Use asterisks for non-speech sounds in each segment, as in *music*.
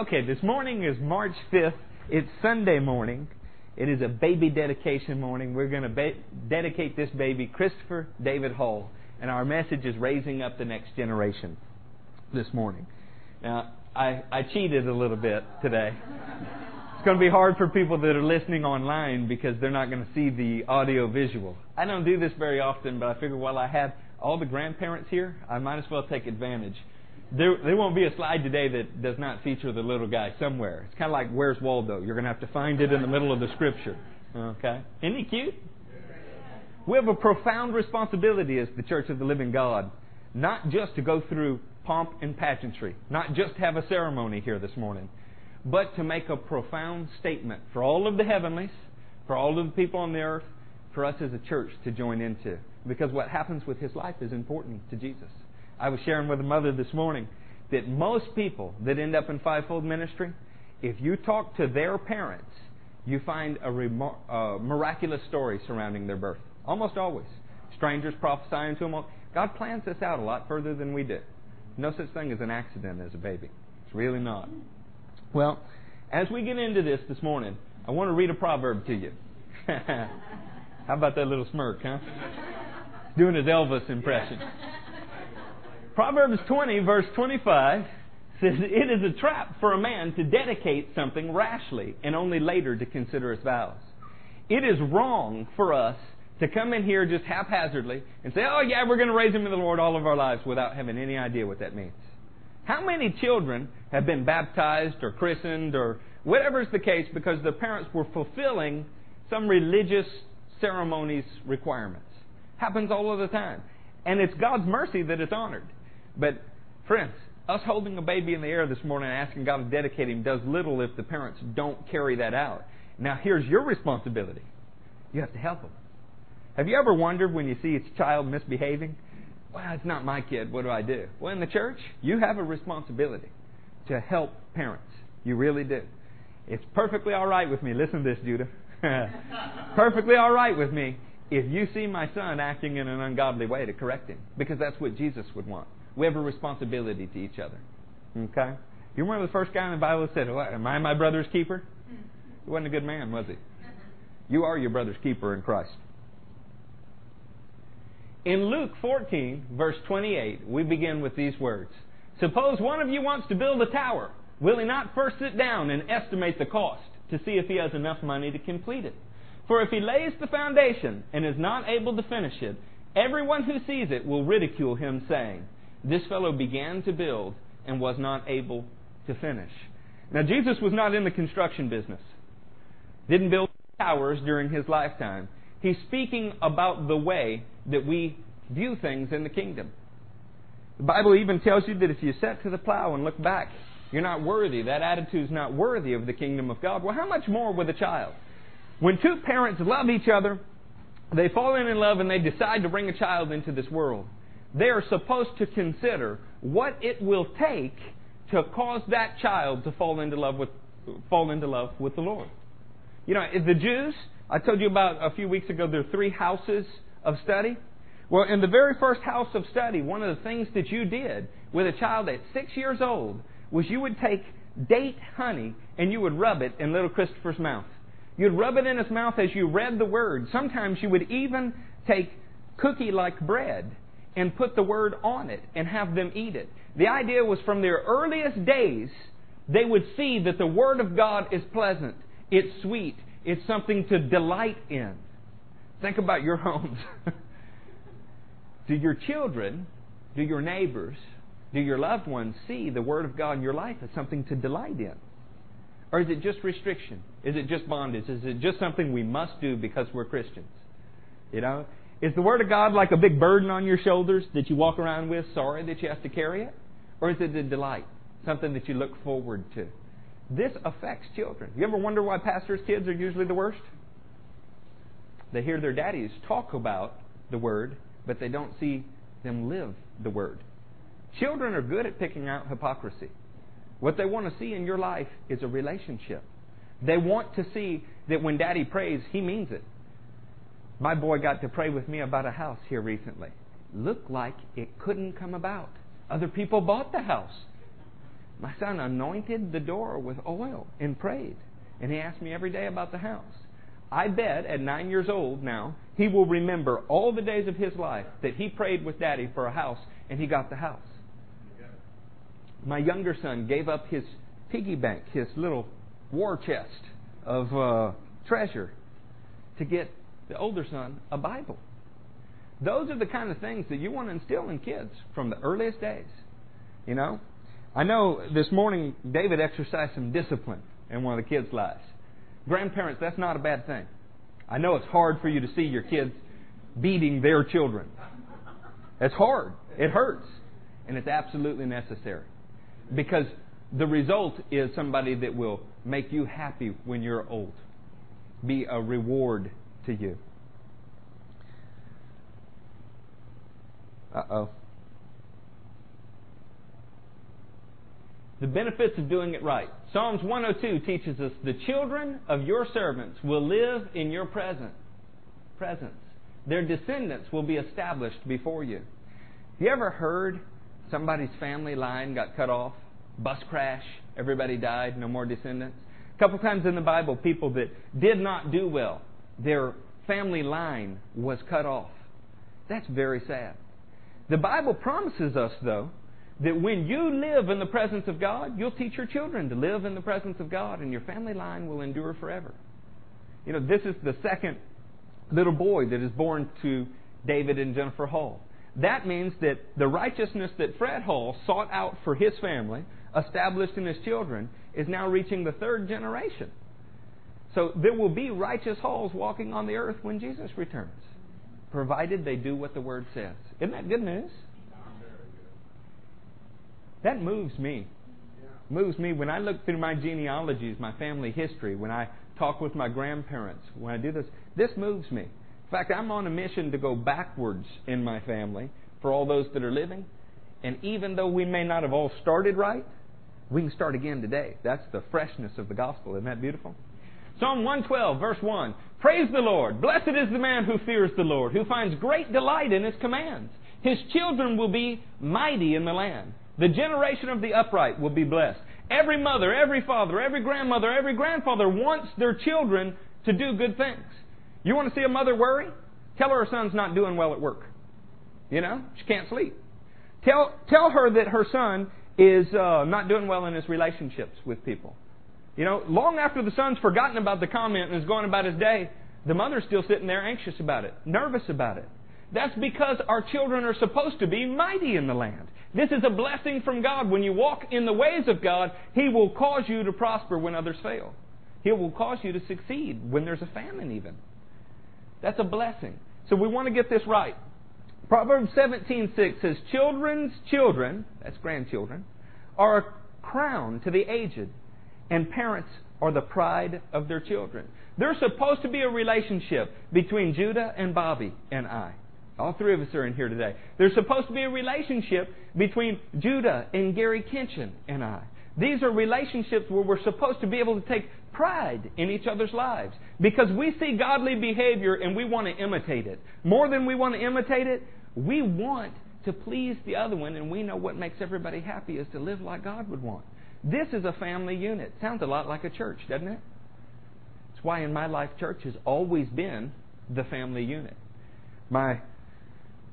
Okay, this morning is March 5th. It's Sunday morning. It is a baby dedication morning. We're going to ba- dedicate this baby, Christopher David Hall, and our message is raising up the next generation this morning. Now, I, I cheated a little bit today. It's going to be hard for people that are listening online because they're not going to see the audio visual. I don't do this very often, but I figure while I have all the grandparents here, I might as well take advantage. There, there won't be a slide today that does not feature the little guy somewhere. It's kind of like Where's Waldo? You're going to have to find it in the middle of the scripture. Okay? Isn't he cute? We have a profound responsibility as the Church of the Living God, not just to go through pomp and pageantry, not just have a ceremony here this morning, but to make a profound statement for all of the heavenlies, for all of the people on the earth, for us as a church to join into. Because what happens with his life is important to Jesus. I was sharing with a mother this morning that most people that end up in fivefold ministry, if you talk to their parents, you find a uh, miraculous story surrounding their birth. Almost always. Strangers prophesying to them. God plans this out a lot further than we do. No such thing as an accident as a baby. It's really not. Well, as we get into this this morning, I want to read a proverb to you. *laughs* How about that little smirk, huh? Doing his Elvis impression. Proverbs 20, verse 25 says, It is a trap for a man to dedicate something rashly and only later to consider his vows. It is wrong for us to come in here just haphazardly and say, Oh, yeah, we're going to raise him in the Lord all of our lives without having any idea what that means. How many children have been baptized or christened or whatever is the case because their parents were fulfilling some religious ceremonies requirements? Happens all of the time. And it's God's mercy that it's honored. But, friends, us holding a baby in the air this morning and asking God to dedicate him does little if the parents don't carry that out. Now, here's your responsibility you have to help them. Have you ever wondered when you see a child misbehaving? Well, it's not my kid. What do I do? Well, in the church, you have a responsibility to help parents. You really do. It's perfectly all right with me. Listen to this, Judah. *laughs* perfectly all right with me if you see my son acting in an ungodly way to correct him, because that's what Jesus would want. We have a responsibility to each other. Okay? You remember the first guy in the Bible that said, Am I my brother's keeper? *laughs* He wasn't a good man, was he? *laughs* You are your brother's keeper in Christ. In Luke 14, verse 28, we begin with these words Suppose one of you wants to build a tower. Will he not first sit down and estimate the cost to see if he has enough money to complete it? For if he lays the foundation and is not able to finish it, everyone who sees it will ridicule him, saying, This fellow began to build and was not able to finish. Now, Jesus was not in the construction business, didn't build towers during his lifetime. He's speaking about the way that we view things in the kingdom. The Bible even tells you that if you set to the plow and look back, you're not worthy. That attitude is not worthy of the kingdom of God. Well, how much more with a child? When two parents love each other, they fall in love and they decide to bring a child into this world. They are supposed to consider what it will take to cause that child to fall into love with fall into love with the Lord. You know, the Jews, I told you about a few weeks ago, there are three houses of study. Well, in the very first house of study, one of the things that you did with a child at six years old was you would take date honey and you would rub it in little Christopher's mouth. You'd rub it in his mouth as you read the word. Sometimes you would even take cookie like bread and put the word on it and have them eat it. The idea was from their earliest days, they would see that the Word of God is pleasant, it's sweet, it's something to delight in. Think about your *laughs* homes. do your children, do your neighbors, do your loved ones see the Word of God in your life as something to delight in? Or is it just restriction? Is it just bondage? Is it just something we must do because we're Christians? You know? Is the Word of God like a big burden on your shoulders that you walk around with, sorry that you have to carry it? Or is it a delight? Something that you look forward to? This affects children. You ever wonder why pastors' kids are usually the worst? They hear their daddies talk about the Word, but they don't see them live the Word. Children are good at picking out hypocrisy. What they want to see in your life is a relationship. They want to see that when daddy prays, he means it. My boy got to pray with me about a house here recently. Looked like it couldn't come about. Other people bought the house. My son anointed the door with oil and prayed. And he asked me every day about the house. I bet at nine years old now, he will remember all the days of his life that he prayed with daddy for a house and he got the house. My younger son gave up his piggy bank, his little war chest of uh, treasure, to get the older son a Bible. Those are the kind of things that you want to instill in kids from the earliest days. You know? I know this morning David exercised some discipline in one of the kids' lives. Grandparents, that's not a bad thing. I know it's hard for you to see your kids beating their children. It's hard. It hurts. And it's absolutely necessary. Because the result is somebody that will make you happy when you're old, be a reward to you. Uh oh. The benefits of doing it right. Psalms 102 teaches us the children of your servants will live in your presence. Presence. Their descendants will be established before you. You ever heard somebody's family line got cut off? Bus crash, everybody died, no more descendants. A couple times in the Bible, people that did not do well, their family line was cut off. That's very sad. The Bible promises us, though, that when you live in the presence of God, you'll teach your children to live in the presence of God, and your family line will endure forever. You know, this is the second little boy that is born to David and Jennifer Hall. That means that the righteousness that Fred Hall sought out for his family, established in his children, is now reaching the third generation. So there will be righteous Halls walking on the earth when Jesus returns, provided they do what the Word says. Isn't that good news? That moves me. Moves me when I look through my genealogies, my family history, when I talk with my grandparents, when I do this, this moves me. In fact, I'm on a mission to go backwards in my family for all those that are living. And even though we may not have all started right, we can start again today. That's the freshness of the gospel. Isn't that beautiful? Psalm 112, verse 1. Praise the Lord. Blessed is the man who fears the Lord, who finds great delight in his commands. His children will be mighty in the land. The generation of the upright will be blessed. Every mother, every father, every grandmother, every grandfather wants their children to do good things. You want to see a mother worry? Tell her her son's not doing well at work. You know, she can't sleep. Tell, tell her that her son is uh, not doing well in his relationships with people. You know, long after the son's forgotten about the comment and is going about his day, the mother's still sitting there anxious about it, nervous about it. That's because our children are supposed to be mighty in the land. This is a blessing from God. When you walk in the ways of God, He will cause you to prosper when others fail. He will cause you to succeed when there's a famine, even. That's a blessing. So we want to get this right. Proverbs 17:6 says, "Children's children, that's grandchildren, are a crown to the aged, and parents are the pride of their children." There's supposed to be a relationship between Judah and Bobby and I. All three of us are in here today. There's supposed to be a relationship between Judah and Gary Kinchin and I. These are relationships where we're supposed to be able to take pride in each other's lives because we see godly behavior and we want to imitate it. More than we want to imitate it, we want to please the other one and we know what makes everybody happy is to live like God would want. This is a family unit. Sounds a lot like a church, doesn't it? It's why in my life church has always been the family unit. My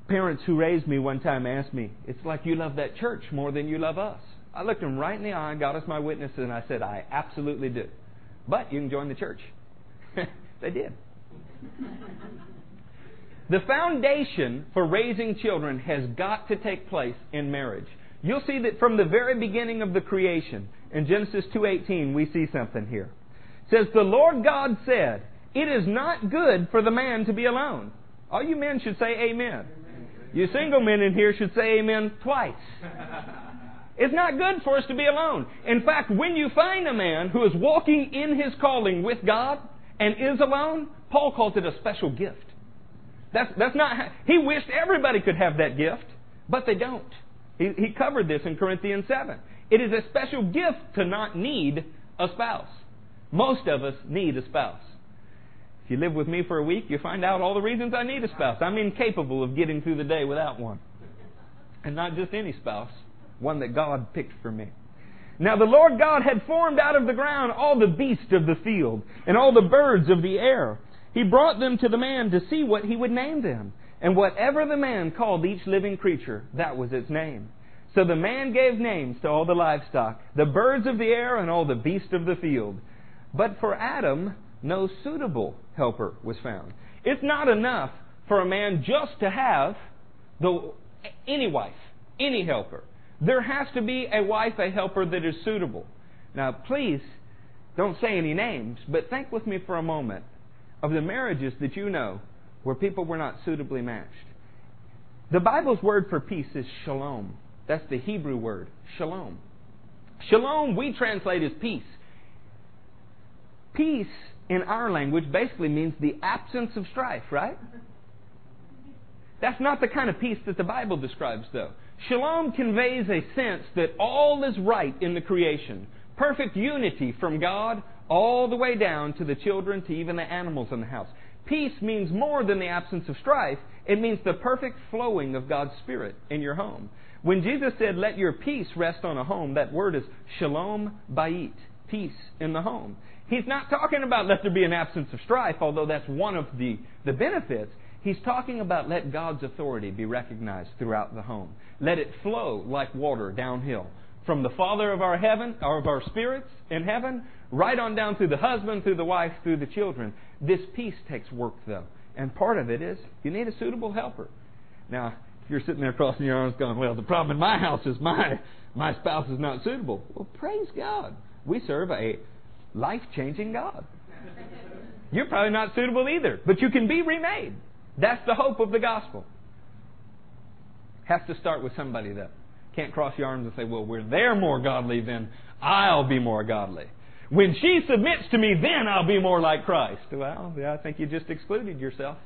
parents who raised me one time asked me, It's like you love that church more than you love us. I looked them right in the eye, got us my witness, and I said, I absolutely do. But you can join the church. *laughs* they did. the foundation for raising children has got to take place in marriage. You'll see that from the very beginning of the creation, in Genesis 2:18, we see something here. It says, "The Lord God said, it is not good for the man to be alone." All you men should say amen. You single men in here should say amen twice. *laughs* It's not good for us to be alone. In fact, when you find a man who is walking in his calling with God and is alone, Paul calls it a special gift. That's, that's not, he wished everybody could have that gift, but they don't. He, he covered this in Corinthians 7. It is a special gift to not need a spouse. Most of us need a spouse. If you live with me for a week, you'll find out all the reasons I need a spouse. I'm incapable of getting through the day without one. And not just any spouse, one that God picked for me. Now the Lord God had formed out of the ground all the beasts of the field and all the birds of the air. He brought them to the man to see what he would name them. And whatever the man called each living creature, that was its name. So the man gave names to all the livestock, the birds of the air, and all the beasts of the field. But for Adam, no suitable helper was found. It's not enough for a man just to have the, any wife, any helper. There has to be a wife, a helper that is suitable. Now, please don't say any names, but think with me for a moment of the marriages that you know where people were not suitably matched. The Bible's word for peace is shalom. That's the Hebrew word, shalom. Shalom, we translate as peace. Peace in our language basically means the absence of strife, right? That's not the kind of peace that the Bible describes, though. Shalom conveys a sense that all is right in the creation. Perfect unity from God all the way down to the children, to even the animals in the house. Peace means more than the absence of strife. It means the perfect flowing of God's Spirit in your home. When Jesus said, let your peace rest on a home, that word is shalom bayit, peace in the home. He's not talking about let there be an absence of strife, although that's one of the, the benefits. He's talking about let God's authority be recognized throughout the home. Let it flow like water downhill. From the Father of our heaven, or of our spirits in heaven, right on down through the husband, through the wife, through the children. This peace takes work, though. And part of it is you need a suitable helper. Now, if you're sitting there crossing your arms going, well, the problem in my house is my, my spouse is not suitable. Well, praise God. We serve a life changing God. You're probably not suitable either, but you can be remade. That's the hope of the gospel. Has to start with somebody, though. Can't cross your arms and say, well, we're they're more godly, then I'll be more godly. When she submits to me, then I'll be more like Christ. Well, yeah, I think you just excluded yourself.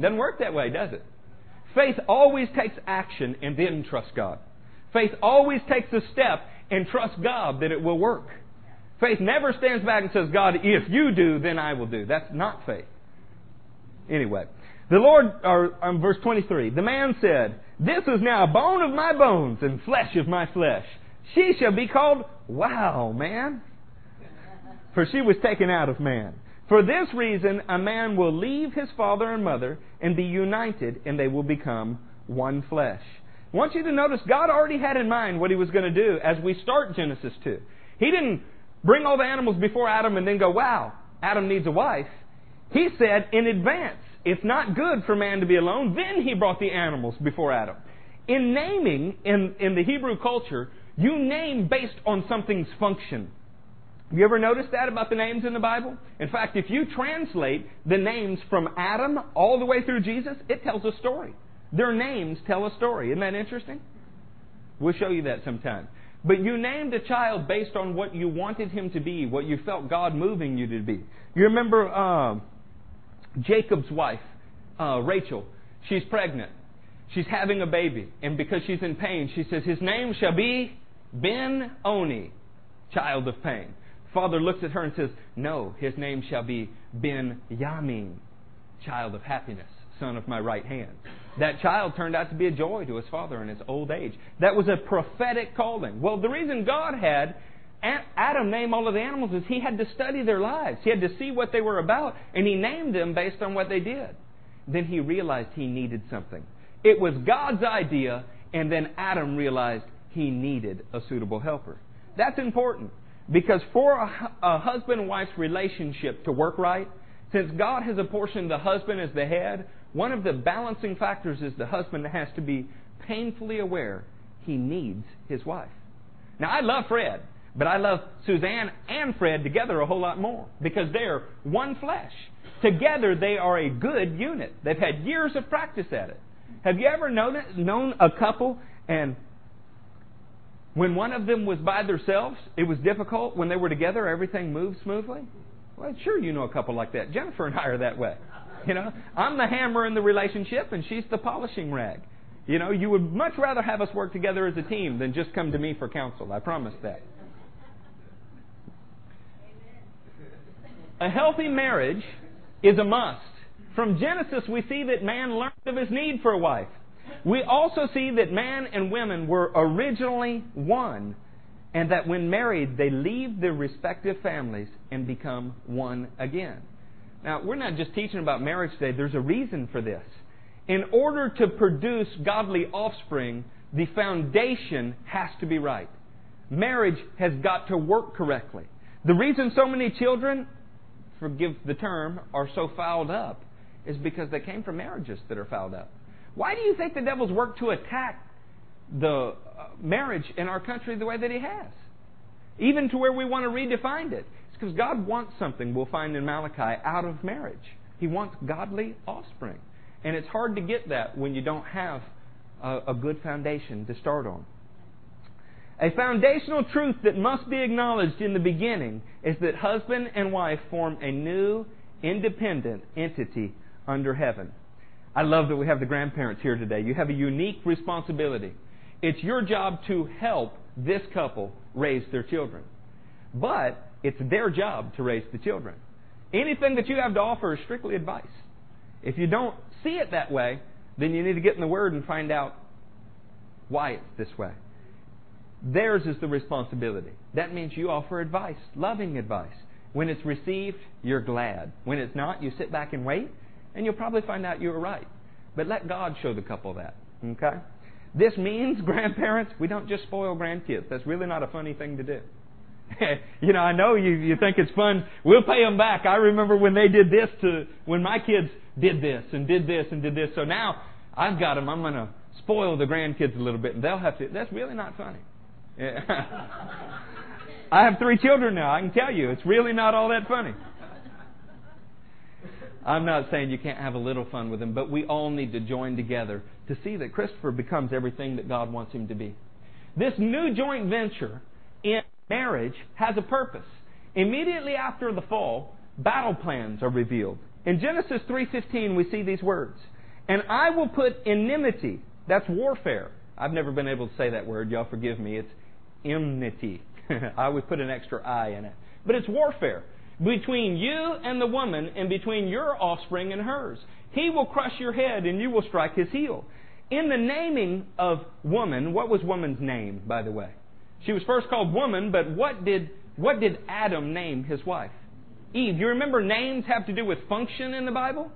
Doesn't work that way, does it? Faith always takes action and then trusts God. Faith always takes a step and trusts God that it will work. Faith never stands back and says, God, if you do, then I will do. That's not faith. Anyway, the Lord, or um, verse 23, the man said, This is now a bone of my bones and flesh of my flesh. She shall be called Wow, man. For she was taken out of man. For this reason, a man will leave his father and mother and be united, and they will become one flesh. I want you to notice God already had in mind what he was going to do as we start Genesis 2. He didn't bring all the animals before Adam and then go, wow, Adam needs a wife. He said in advance, it's not good for man to be alone. Then he brought the animals before Adam. In naming, in, in the Hebrew culture, you name based on something's function. You ever noticed that about the names in the Bible? In fact, if you translate the names from Adam all the way through Jesus, it tells a story. Their names tell a story. Isn't that interesting? We'll show you that sometime. But you named a child based on what you wanted him to be, what you felt God moving you to be. You remember uh, Jacob's wife, uh, Rachel. She's pregnant. She's having a baby. And because she's in pain, she says, His name shall be Ben Oni, child of pain. Father looks at her and says, No, his name shall be Ben Yamin, child of happiness, son of my right hand. That child turned out to be a joy to his father in his old age. That was a prophetic calling. Well, the reason God had Adam name all of the animals is he had to study their lives. He had to see what they were about, and he named them based on what they did. Then he realized he needed something. It was God's idea, and then Adam realized he needed a suitable helper. That's important because for a, a husband and wife's relationship to work right, since God has apportioned the husband as the head, one of the balancing factors is the husband has to be painfully aware he needs his wife. Now, I love Fred. But I love Suzanne and Fred together a whole lot more because they're one flesh. Together, they are a good unit. They've had years of practice at it. Have you ever known, known a couple and when one of them was by themselves, it was difficult. When they were together, everything moved smoothly? Well, sure, you know a couple like that. Jennifer and I are that way. You know, I'm the hammer in the relationship, and she's the polishing rag. You know, you would much rather have us work together as a team than just come to me for counsel. I promise that. A healthy marriage is a must. From Genesis, we see that man learned of his need for a wife. We also see that man and women were originally one. and that when married, they leave their respective families and become one again. Now, we're not just teaching about marriage today, there's a reason for this. In order to produce godly offspring, the foundation has to be right. Marriage has got to work correctly. The reason so many children, forgive the term, are so fouled up is because they came from marriages that are fouled up. Why do you think the devil's worked to attack the uh, marriage in our country the way that he has? Even to where we want to redefine it. It's because God wants something we'll find in Malachi out of marriage. He wants godly offspring. And it's hard to get that when you don't have a, a good foundation to start on. A foundational truth that must be acknowledged in the beginning is that husband and wife form a new, independent entity under heaven. I love that we have the grandparents here today. You have a unique responsibility. It's your job to help this couple raise their children. But it's their job to raise the children. Anything that you have to offer is strictly advice. If you don't see it that way, then you need to get in the Word and find out why it's this way. Theirs is the responsibility. That means you offer advice, loving advice. When it's received, you're glad. When it's not, you sit back and wait, and you'll probably find out you were right. But let God show the couple that. Okay? This means, *laughs* grandparents, we don't just spoil grandkids. That's really not a funny thing to do. *laughs* you know, I know you, you think it's fun. We'll pay them back. I remember when they did this to, when my kids did this and did this and did this. So now I've got them. I'm going to spoil the grandkids a little bit and they'll have to. That's really not funny. *laughs* I have three children now. I can tell you, it's really not all that funny. I'm not saying you can't have a little fun with him, but we all need to join together to see that Christopher becomes everything that God wants him to be. This new joint venture in marriage has a purpose. Immediately after the fall, battle plans are revealed. In Genesis 3:15 we see these words, "And I will put enmity, that's warfare. I've never been able to say that word, y'all forgive me. It's enmity. *laughs* I would put an extra I in it. But it's warfare between you and the woman and between your offspring and hers. He will crush your head and you will strike his heel. In the naming of woman, what was woman's name, by the way? She was first called woman, but what did, what did Adam name his wife? Eve. You remember names have to do with function in the Bible?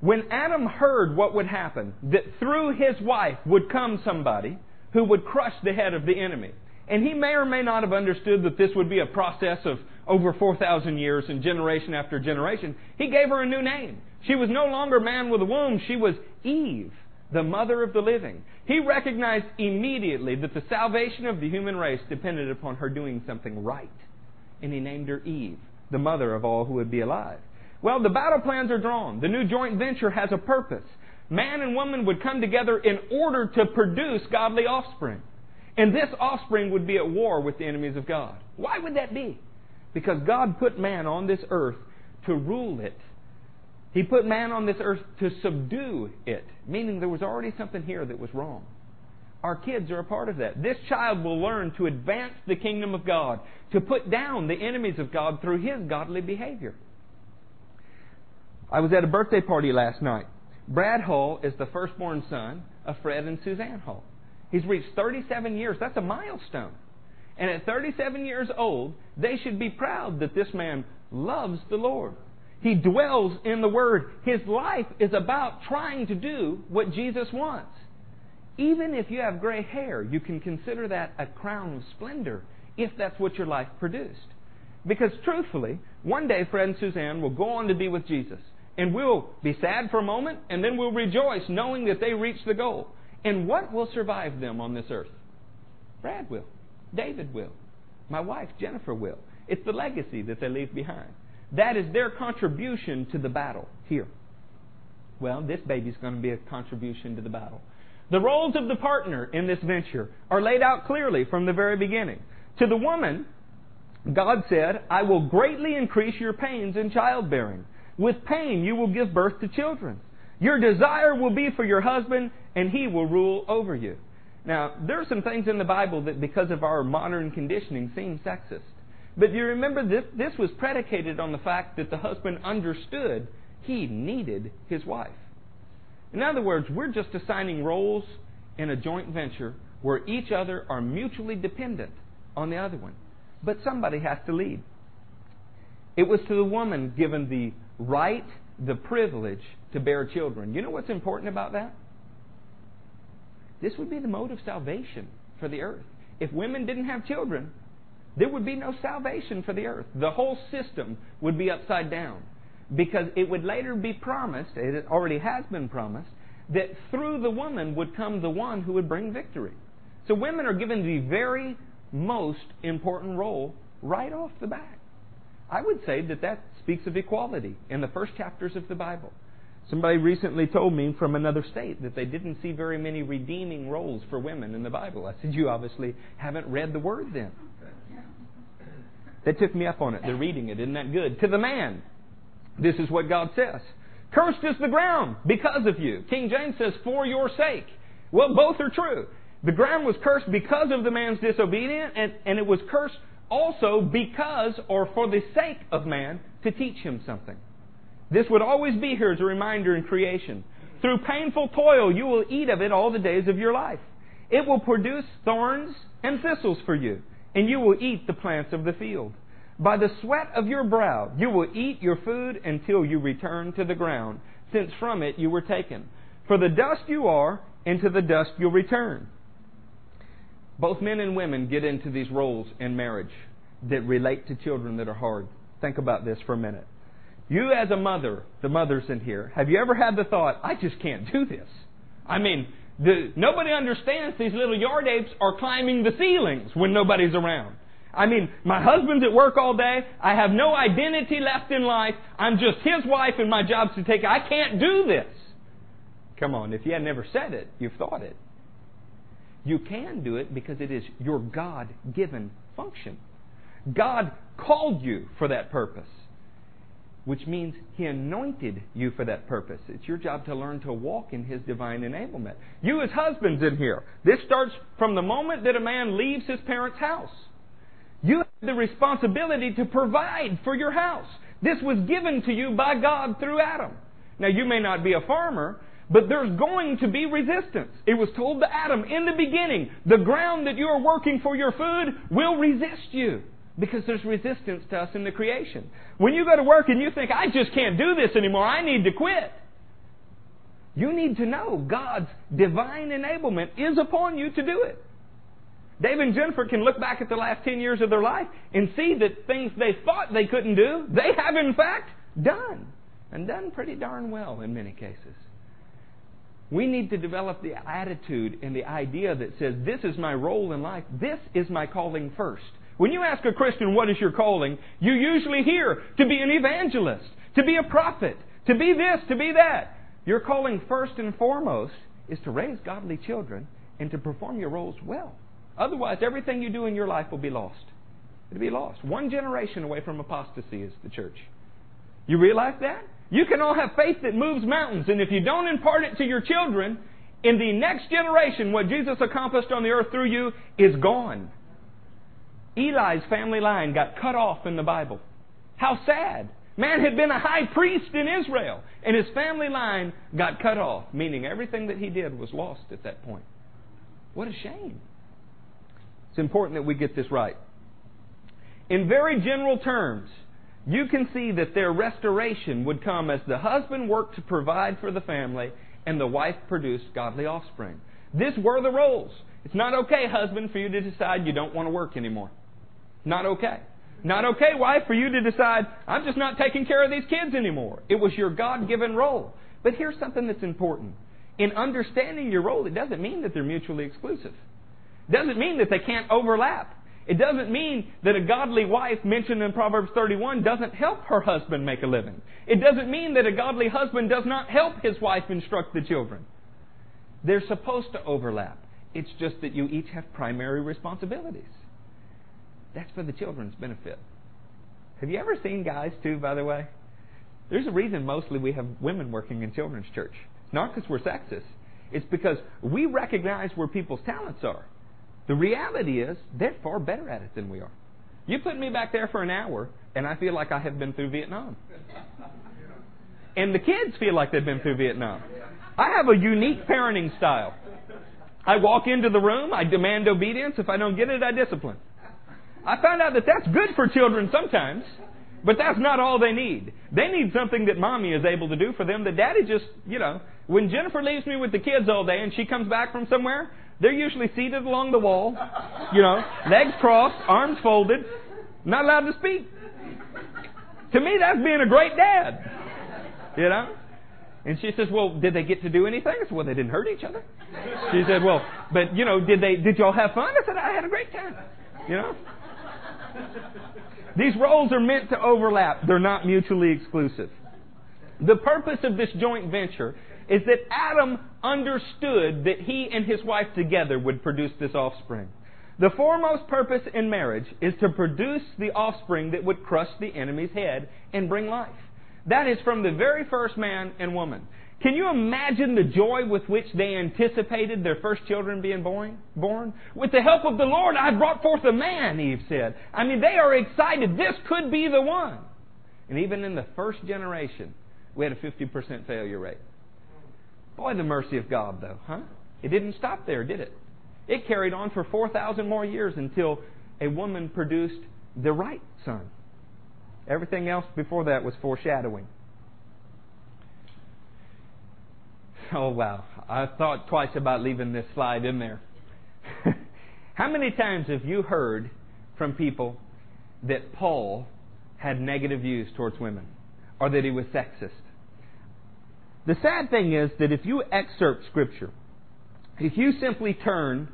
When Adam heard what would happen, that through his wife would come somebody who would crush the head of the enemy. And he may or may not have understood that this would be a process of over 4,000 years and generation after generation. He gave her a new name. She was no longer man with a womb. She was Eve, the mother of the living. He recognized immediately that the salvation of the human race depended upon her doing something right. And he named her Eve, the mother of all who would be alive. Well, the battle plans are drawn. The new joint venture has a purpose. Man and woman would come together in order to produce godly offspring. And this offspring would be at war with the enemies of God. Why would that be? Because God put man on this earth to rule it. He put man on this earth to subdue it, meaning there was already something here that was wrong. Our kids are a part of that. This child will learn to advance the kingdom of God, to put down the enemies of God through his godly behavior. I was at a birthday party last night. Brad Hall is the firstborn son of Fred and Suzanne Hall. He's reached 37 years. That's a milestone. And at 37 years old, they should be proud that this man loves the Lord. He dwells in the Word. His life is about trying to do what Jesus wants. Even if you have gray hair, you can consider that a crown of splendor if that's what your life produced. Because truthfully, one day Fred and Suzanne will go on to be with Jesus. And we'll be sad for a moment, and then we'll rejoice knowing that they reached the goal. And what will survive them on this earth? Brad will. David will. My wife, Jennifer, will. It's the legacy that they leave behind. That is their contribution to the battle here. Well, this baby's going to be a contribution to the battle. The roles of the partner in this venture are laid out clearly from the very beginning. To the woman, God said, I will greatly increase your pains in childbearing. With pain, you will give birth to children. Your desire will be for your husband, and he will rule over you. Now, there are some things in the Bible that, because of our modern conditioning, seem sexist. But you remember this, this was predicated on the fact that the husband understood he needed his wife. In other words, we're just assigning roles in a joint venture where each other are mutually dependent on the other one. But somebody has to lead. It was to the woman given the right, the privilege to bear children. You know what's important about that? This would be the mode of salvation for the earth. If women didn't have children, there would be no salvation for the earth. The whole system would be upside down. Because it would later be promised, it already has been promised, that through the woman would come the one who would bring victory. So women are given the very most important role right off the bat. I would say that that speaks of equality in the first chapters of the Bible. Somebody recently told me from another state that they didn't see very many redeeming roles for women in the Bible. I said, You obviously haven't read the Word then. They took me up on it. They're reading it. Isn't that good? To the man, this is what God says Cursed is the ground because of you. King James says, For your sake. Well, both are true. The ground was cursed because of the man's disobedience, and, and it was cursed also because or for the sake of man to teach him something. This would always be here as a reminder in creation. Through painful toil, you will eat of it all the days of your life. It will produce thorns and thistles for you, and you will eat the plants of the field. By the sweat of your brow, you will eat your food until you return to the ground, since from it you were taken. For the dust you are, and to the dust you'll return. Both men and women get into these roles in marriage that relate to children that are hard. Think about this for a minute. You, as a mother, the mothers in here, have you ever had the thought, I just can't do this? I mean, the, nobody understands these little yard apes are climbing the ceilings when nobody's around. I mean, my husband's at work all day. I have no identity left in life. I'm just his wife and my job's to take. I can't do this. Come on, if you had never said it, you've thought it. You can do it because it is your God given function. God called you for that purpose which means He anointed you for that purpose. It's your job to learn to walk in His divine enablement. You, as husbands in here, this starts from the moment that a man leaves his parents' house. You have the responsibility to provide for your house. This was given to you by God through Adam. Now, you may not be a farmer, but there's going to be resistance. It was told to Adam in the beginning the ground that you are working for your food will resist you because there's resistance to us in the creation. When you go to work and you think, I just can't do this anymore, I need to quit. You need to know God's divine enablement is upon you to do it. Dave and Jennifer can look back at the last 10 years of their life and see that things they thought they couldn't do, they have in fact done. And done pretty darn well in many cases. We need to develop the attitude and the idea that says, This is my role in life. This is my calling first. When you ask a Christian, what is your calling? You usually hear to be an evangelist, to be a prophet, to be this, to be that. Your calling first and foremost is to raise godly children and to perform your roles well. Otherwise, everything you do in your life will be lost. It'll be lost. One generation away from apostasy is the church. You realize that? You can all have faith that moves mountains, and if you don't impart it to your children, in the next generation, what Jesus accomplished on the earth through you is gone. Eli's family line got cut off in the Bible. How sad. Man had been a high priest in Israel, and his family line got cut off, meaning everything that he did was lost at that point. What a shame. It's important that we get this right. In very general terms, you can see that their restoration would come as the husband worked to provide for the family and the wife produced godly offspring. This were the roles. It's not okay, husband, for you to decide you don't want to work anymore. Not okay. Not okay, wife, for you to decide, I'm just not taking care of these kids anymore. It was your God given role. But here's something that's important. In understanding your role, it doesn't mean that they're mutually exclusive. It doesn't mean that they can't overlap. It doesn't mean that a godly wife mentioned in Proverbs 31 doesn't help her husband make a living. It doesn't mean that a godly husband does not help his wife instruct the children. They're supposed to overlap. It's just that you each have primary responsibilities. That's for the children's benefit. Have you ever seen guys, too, by the way? There's a reason mostly we have women working in children's church. It's not because we're sexist, it's because we recognize where people's talents are. The reality is, they're far better at it than we are. You put me back there for an hour, and I feel like I have been through Vietnam. *laughs* And the kids feel like they've been through Vietnam. I have a unique parenting style. I walk into the room, I demand obedience. If I don't get it, I discipline. I found out that that's good for children sometimes, but that's not all they need. They need something that mommy is able to do for them that daddy just, you know, when Jennifer leaves me with the kids all day and she comes back from somewhere, they're usually seated along the wall, you know, legs crossed, arms folded, not allowed to speak. To me, that's being a great dad. You know? And she says, "Well, did they get to do anything?" I said, "Well, they didn't hurt each other." She said, "Well, but you know, did they? Did y'all have fun?" I said, "I had a great time." You know. These roles are meant to overlap. They're not mutually exclusive. The purpose of this joint venture is that Adam understood that he and his wife together would produce this offspring. The foremost purpose in marriage is to produce the offspring that would crush the enemy's head and bring life. That is from the very first man and woman. Can you imagine the joy with which they anticipated their first children being born? born? With the help of the Lord, I brought forth a man, Eve said. I mean, they are excited. This could be the one. And even in the first generation, we had a 50% failure rate. Boy, the mercy of God, though, huh? It didn't stop there, did it? It carried on for 4,000 more years until a woman produced the right son. Everything else before that was foreshadowing. *laughs* Oh, wow. I thought twice about leaving this slide in there. *laughs* How many times have you heard from people that Paul had negative views towards women or that he was sexist? The sad thing is that if you excerpt Scripture, if you simply turn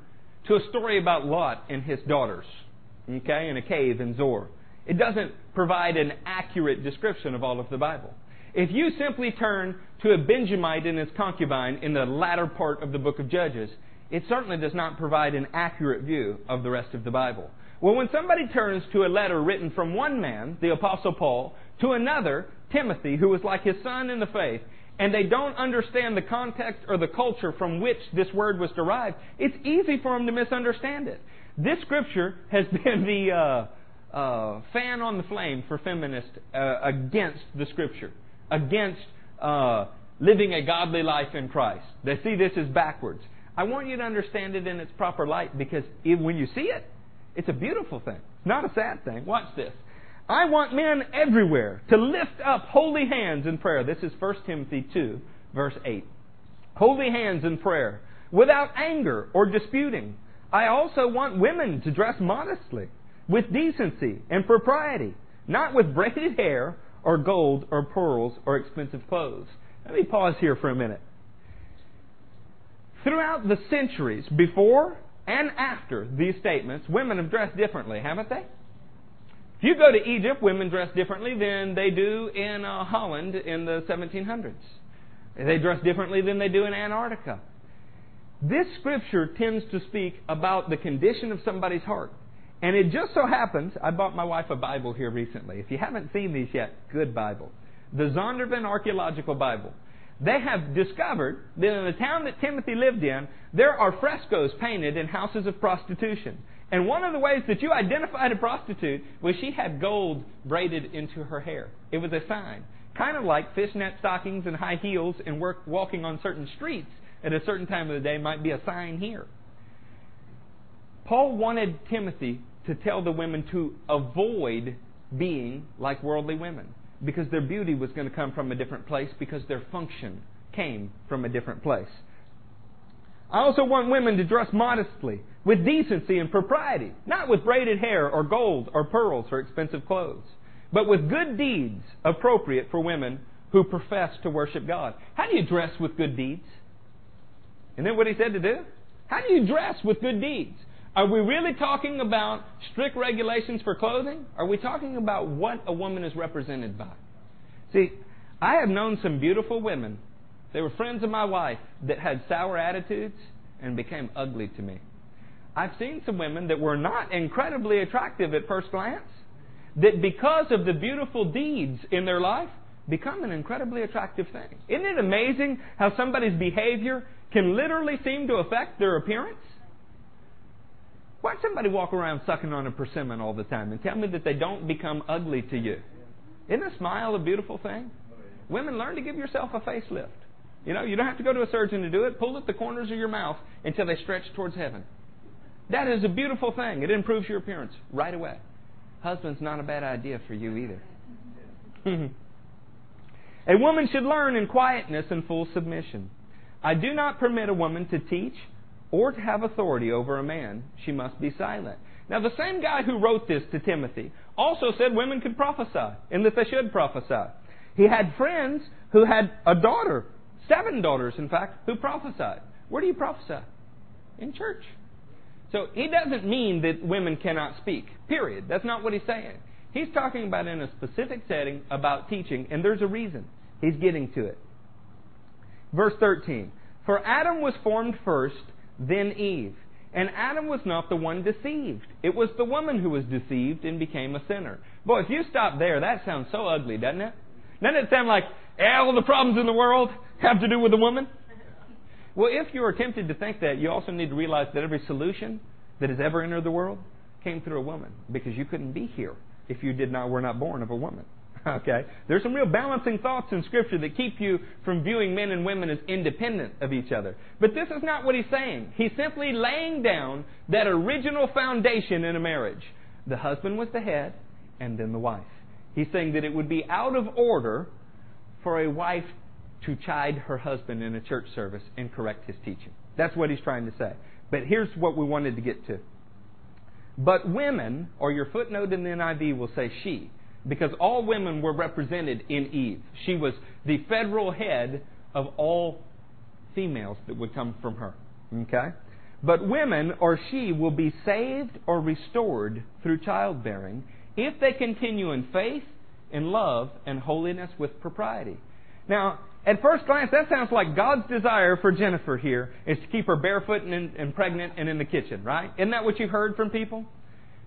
to a story about Lot and his daughters, okay, in a cave in Zoar, it doesn't provide an accurate description of all of the Bible. If you simply turn to a Benjamite and his concubine in the latter part of the book of Judges, it certainly does not provide an accurate view of the rest of the Bible. Well, when somebody turns to a letter written from one man, the Apostle Paul, to another, Timothy, who was like his son in the faith, and they don't understand the context or the culture from which this word was derived, it's easy for them to misunderstand it. This scripture has *laughs* been the uh, uh, fan on the flame for feminists uh, against the scripture against uh, living a godly life in Christ. They see this as backwards. I want you to understand it in its proper light because when you see it, it's a beautiful thing, not a sad thing. Watch this. I want men everywhere to lift up holy hands in prayer. This is 1 Timothy 2, verse 8. Holy hands in prayer, without anger or disputing. I also want women to dress modestly, with decency and propriety, not with braided hair or gold or pearls or expensive clothes. Let me pause here for a minute. Throughout the centuries before and after these statements, women have dressed differently, haven't they? If you go to Egypt, women dress differently than they do in uh, Holland in the 1700s. They dress differently than they do in Antarctica. This scripture tends to speak about the condition of somebody's heart. And it just so happens, I bought my wife a Bible here recently. If you haven't seen these yet, good Bible. The Zondervan Archaeological Bible. They have discovered that in the town that Timothy lived in, there are frescoes painted in houses of prostitution. And one of the ways that you identified a prostitute was she had gold braided into her hair. It was a sign. Kind of like fishnet stockings and high heels and work, walking on certain streets at a certain time of the day might be a sign here. Paul wanted Timothy to tell the women to avoid being like worldly women because their beauty was going to come from a different place because their function came from a different place. I also want women to dress modestly, with decency and propriety, not with braided hair or gold or pearls or expensive clothes, but with good deeds appropriate for women who profess to worship God. How do you dress with good deeds? Isn't that what he said to do? How do you dress with good deeds? Are we really talking about strict regulations for clothing? Are we talking about what a woman is represented by? See, I have known some beautiful women. They were friends of my wife that had sour attitudes and became ugly to me. I've seen some women that were not incredibly attractive at first glance, that because of the beautiful deeds in their life, become an incredibly attractive thing. Isn't it amazing how somebody's behavior can literally seem to affect their appearance? Watch somebody walk around sucking on a persimmon all the time and tell me that they don't become ugly to you. Isn't a smile a beautiful thing? Women, learn to give yourself a facelift. You know, you don't have to go to a surgeon to do it. Pull at the corners of your mouth until they stretch towards heaven. That is a beautiful thing. It improves your appearance right away. Husband's not a bad idea for you either. *laughs* a woman should learn in quietness and full submission. I do not permit a woman to teach or to have authority over a man. She must be silent. Now, the same guy who wrote this to Timothy also said women could prophesy and that they should prophesy. He had friends who had a daughter, seven daughters, in fact, who prophesied. Where do you prophesy? In church. So he doesn't mean that women cannot speak, period. That's not what he's saying. He's talking about in a specific setting about teaching, and there's a reason. He's getting to it. Verse 13 For Adam was formed first, then Eve. And Adam was not the one deceived. It was the woman who was deceived and became a sinner. Boy, if you stop there, that sounds so ugly, doesn't it? Doesn't it sound like eh, all the problems in the world have to do with the woman? Well, if you are tempted to think that, you also need to realize that every solution that has ever entered the world came through a woman because you couldn't be here if you did not were not born of a woman. *laughs* Okay? There's some real balancing thoughts in Scripture that keep you from viewing men and women as independent of each other. But this is not what he's saying. He's simply laying down that original foundation in a marriage. The husband was the head, and then the wife. He's saying that it would be out of order for a wife to chide her husband in a church service and correct his teaching. That's what he's trying to say. But here's what we wanted to get to. But women, or your footnote in the NIV will say she because all women were represented in Eve. She was the federal head of all females that would come from her. Okay? But women or she will be saved or restored through childbearing if they continue in faith, in love, and holiness with propriety. Now, at first glance, that sounds like God's desire for Jennifer here is to keep her barefoot and, and pregnant and in the kitchen, right? Isn't that what you've heard from people?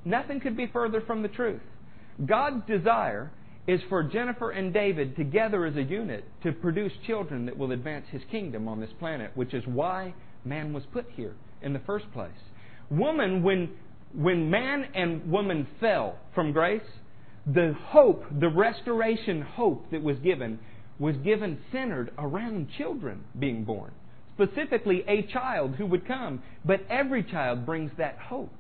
Nothing could be further from the truth. God's desire is for Jennifer and David together as a unit to produce children that will advance his kingdom on this planet, which is why man was put here in the first place. Woman, when, when man and woman fell from grace, the hope, the restoration hope that was given, was given centered around children being born. Specifically, a child who would come. But every child brings that hope.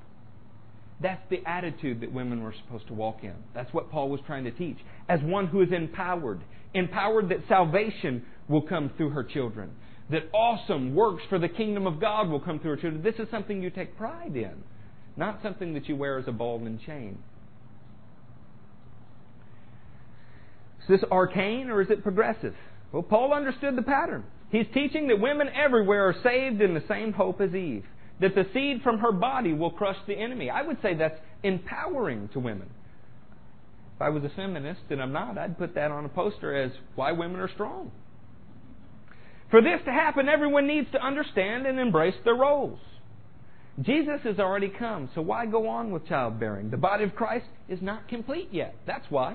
That's the attitude that women were supposed to walk in. That's what Paul was trying to teach. As one who is empowered, empowered that salvation will come through her children, that awesome works for the kingdom of God will come through her children. This is something you take pride in, not something that you wear as a ball and chain. Is this arcane or is it progressive? Well, Paul understood the pattern. He's teaching that women everywhere are saved in the same hope as Eve that the seed from her body will crush the enemy. I would say that's empowering to women. If I was a feminist, and I'm not, I'd put that on a poster as why women are strong. For this to happen, everyone needs to understand and embrace their roles. Jesus has already come, so why go on with childbearing? The body of Christ is not complete yet. That's why.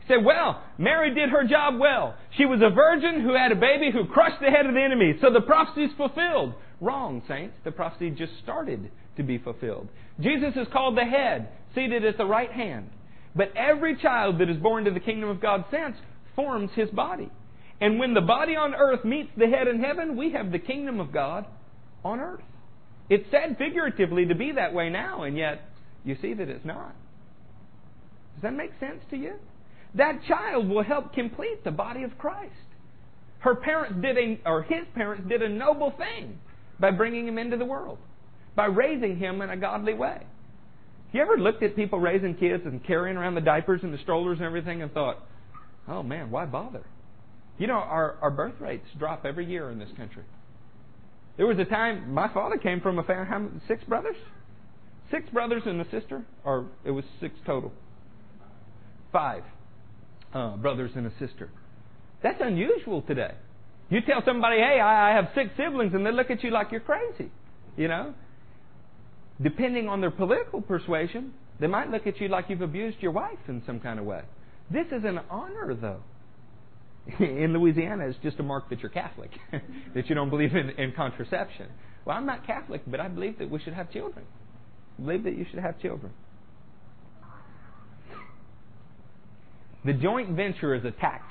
He said, well, Mary did her job well. She was a virgin who had a baby who crushed the head of the enemy, so the prophecy is fulfilled. Wrong, saints. The prophecy just started to be fulfilled. Jesus is called the head, seated at the right hand. But every child that is born to the kingdom of God since forms his body. And when the body on earth meets the head in heaven, we have the kingdom of God on earth. It's said figuratively to be that way now, and yet you see that it's not. Does that make sense to you? That child will help complete the body of Christ. Her parents did a, or his parents did a noble thing by bringing him into the world, by raising him in a godly way. You ever looked at people raising kids and carrying around the diapers and the strollers and everything and thought, oh man, why bother? You know, our, our birth rates drop every year in this country. There was a time my father came from a family, six brothers? Six brothers and a sister? Or it was six total? Five uh, brothers and a sister. That's unusual today. You tell somebody, hey, I have six siblings, and they look at you like you're crazy. You know? Depending on their political persuasion, they might look at you like you've abused your wife in some kind of way. This is an honor, though. *laughs* in Louisiana, it's just a mark that you're Catholic, *laughs* that you don't believe in, in contraception. Well, I'm not Catholic, but I believe that we should have children. I believe that you should have children. The joint venture is attacked.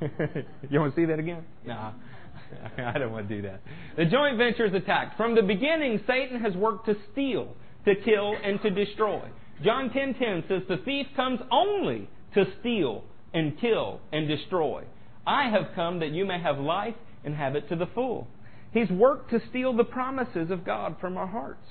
*laughs* you want to see that again? Nah. *laughs* I don't want to do that. The joint venture is attacked. From the beginning, Satan has worked to steal, to kill, and to destroy. John 10:10 says, "The thief comes only to steal and kill and destroy. I have come that you may have life and have it to the full." He's worked to steal the promises of God from our hearts.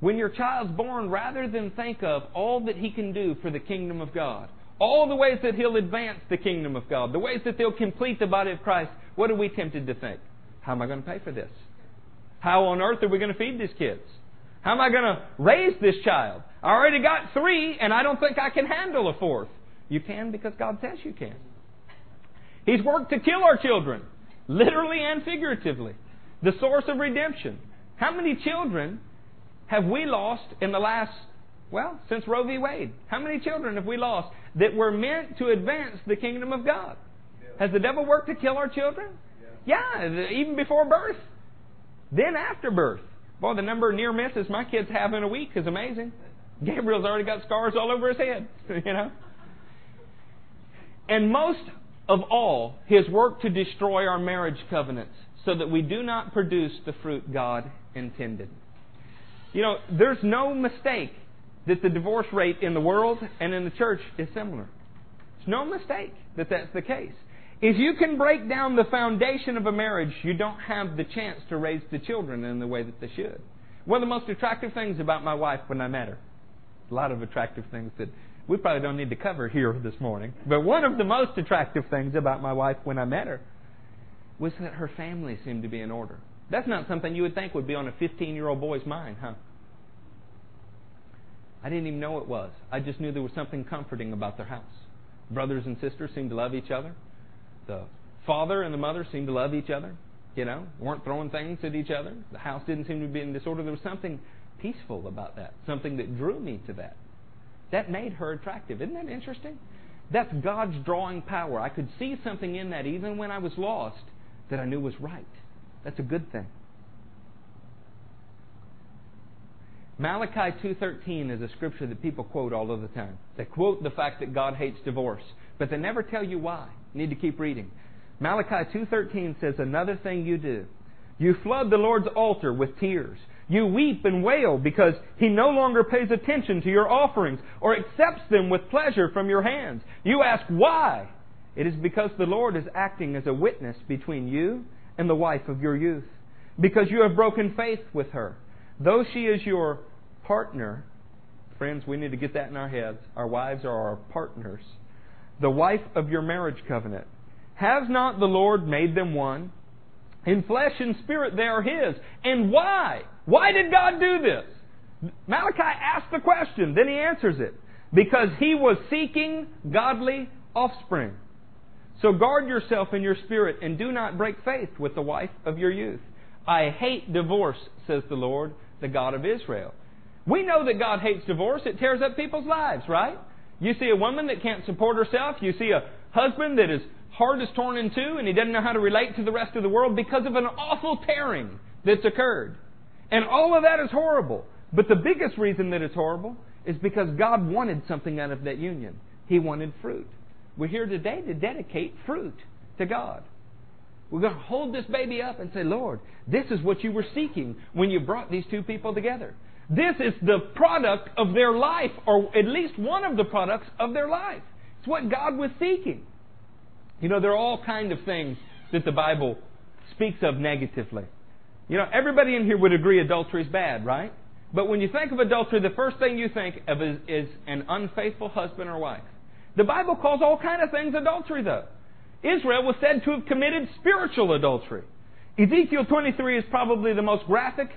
When your child's born, rather than think of all that he can do for the kingdom of God, all the ways that he'll advance the kingdom of God, the ways that they'll complete the body of Christ, what are we tempted to think? How am I going to pay for this? How on earth are we going to feed these kids? How am I going to raise this child? I already got three, and I don't think I can handle a fourth. You can because God says you can. He's worked to kill our children, literally and figuratively. The source of redemption. How many children have we lost in the last, well, since Roe v. Wade? How many children have we lost that were meant to advance the kingdom of God? Has the devil worked to kill our children? Yeah, even before birth. Then after birth. Boy, the number of near misses my kids have in a week is amazing. Gabriel's already got scars all over his head, *laughs* you know. And most of all, his work to destroy our marriage covenants so that we do not produce the fruit God intended. You know, there's no mistake that the divorce rate in the world and in the church is similar. It's no mistake that that's the case. If you can break down the foundation of a marriage, you don't have the chance to raise the children in the way that they should. One of the most attractive things about my wife when I met her, a lot of attractive things that we probably don't need to cover here this morning, but one of the most attractive things about my wife when I met her was that her family seemed to be in order. That's not something you would think would be on a 15 year old boy's mind, huh? I didn't even know it was. I just knew there was something comforting about their house. Brothers and sisters seemed to love each other. The father and the mother seemed to love each other. You know, weren't throwing things at each other. The house didn't seem to be in disorder. There was something peaceful about that, something that drew me to that. That made her attractive. Isn't that interesting? That's God's drawing power. I could see something in that even when I was lost that I knew was right. That's a good thing. Malachi 2:13 is a scripture that people quote all of the time. They quote the fact that God hates divorce, but they never tell you why. You need to keep reading. Malachi 2:13 says another thing you do. You flood the Lord's altar with tears. You weep and wail because he no longer pays attention to your offerings or accepts them with pleasure from your hands. You ask why? It is because the Lord is acting as a witness between you and the wife of your youth. Because you have broken faith with her Though she is your partner, friends, we need to get that in our heads. Our wives are our partners. The wife of your marriage covenant. Has not the Lord made them one? In flesh and spirit they are His. And why? Why did God do this? Malachi asks the question, then he answers it. Because he was seeking godly offspring. So guard yourself in your spirit and do not break faith with the wife of your youth. I hate divorce, says the Lord, the God of Israel. We know that God hates divorce. It tears up people's lives, right? You see a woman that can't support herself. You see a husband that his heart is torn in two and he doesn't know how to relate to the rest of the world because of an awful tearing that's occurred. And all of that is horrible. But the biggest reason that it's horrible is because God wanted something out of that union. He wanted fruit. We're here today to dedicate fruit to God. We're going to hold this baby up and say, Lord, this is what you were seeking when you brought these two people together. This is the product of their life, or at least one of the products of their life. It's what God was seeking. You know, there are all kinds of things that the Bible speaks of negatively. You know, everybody in here would agree adultery is bad, right? But when you think of adultery, the first thing you think of is, is an unfaithful husband or wife. The Bible calls all kinds of things adultery, though. Israel was said to have committed spiritual adultery. Ezekiel 23 is probably the most graphic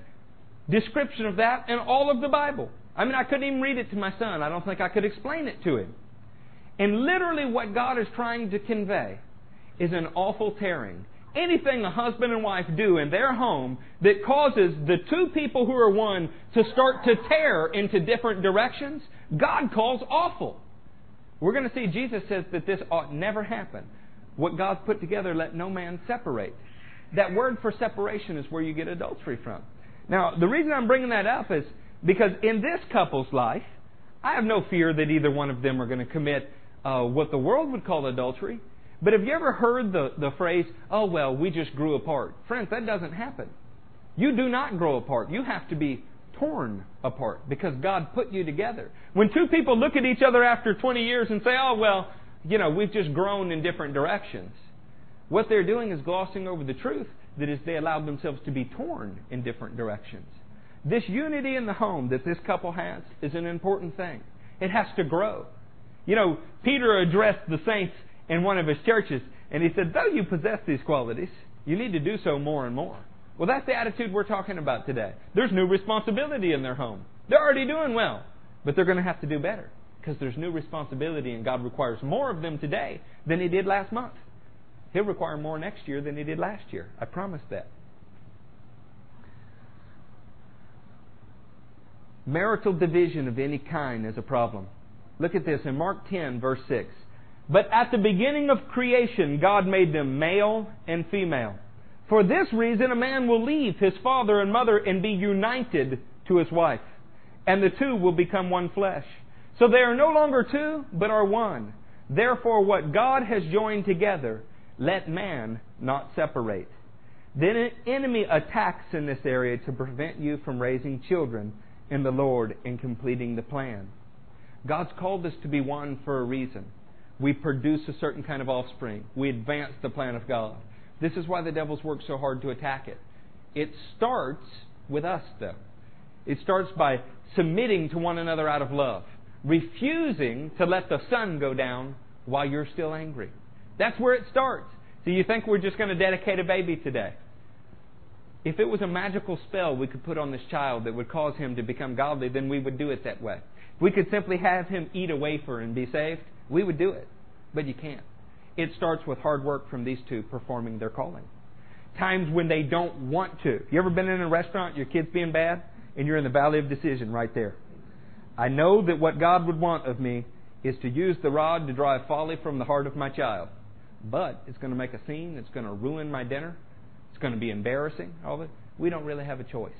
description of that in all of the Bible. I mean, I couldn't even read it to my son. I don't think I could explain it to him. And literally, what God is trying to convey is an awful tearing. Anything a husband and wife do in their home that causes the two people who are one to start to tear into different directions, God calls awful. We're going to see Jesus says that this ought never happen. What God's put together, let no man separate. That word for separation is where you get adultery from. Now, the reason I'm bringing that up is because in this couple's life, I have no fear that either one of them are going to commit uh, what the world would call adultery. But have you ever heard the, the phrase, oh, well, we just grew apart? Friends, that doesn't happen. You do not grow apart. You have to be torn apart because God put you together. When two people look at each other after 20 years and say, oh, well, you know, we've just grown in different directions, what they're doing is glossing over the truth that is they allowed themselves to be torn in different directions. This unity in the home that this couple has is an important thing. It has to grow. You know, Peter addressed the saints in one of his churches, and he said, Though you possess these qualities, you need to do so more and more. Well, that's the attitude we're talking about today. There's new responsibility in their home. They're already doing well, but they're going to have to do better because there's new responsibility, and God requires more of them today than He did last month. He'll require more next year than He did last year. I promise that. Marital division of any kind is a problem. Look at this in Mark 10, verse 6. But at the beginning of creation, God made them male and female. For this reason, a man will leave his father and mother and be united to his wife, and the two will become one flesh. So they are no longer two, but are one. Therefore, what God has joined together, let man not separate. Then an enemy attacks in this area to prevent you from raising children in the Lord and completing the plan. God's called us to be one for a reason. We produce a certain kind of offspring. We advance the plan of God. This is why the devil's worked so hard to attack it. It starts with us, though. It starts by submitting to one another out of love, refusing to let the sun go down while you're still angry. That's where it starts. So you think we're just going to dedicate a baby today? If it was a magical spell we could put on this child that would cause him to become godly, then we would do it that way. If we could simply have him eat a wafer and be saved, we would do it. But you can't. It starts with hard work from these two performing their calling. Times when they don't want to. You ever been in a restaurant, your kid's being bad, and you're in the valley of decision right there? I know that what God would want of me is to use the rod to drive folly from the heart of my child. But it's going to make a scene, it's going to ruin my dinner, it's going to be embarrassing, all that. We don't really have a choice.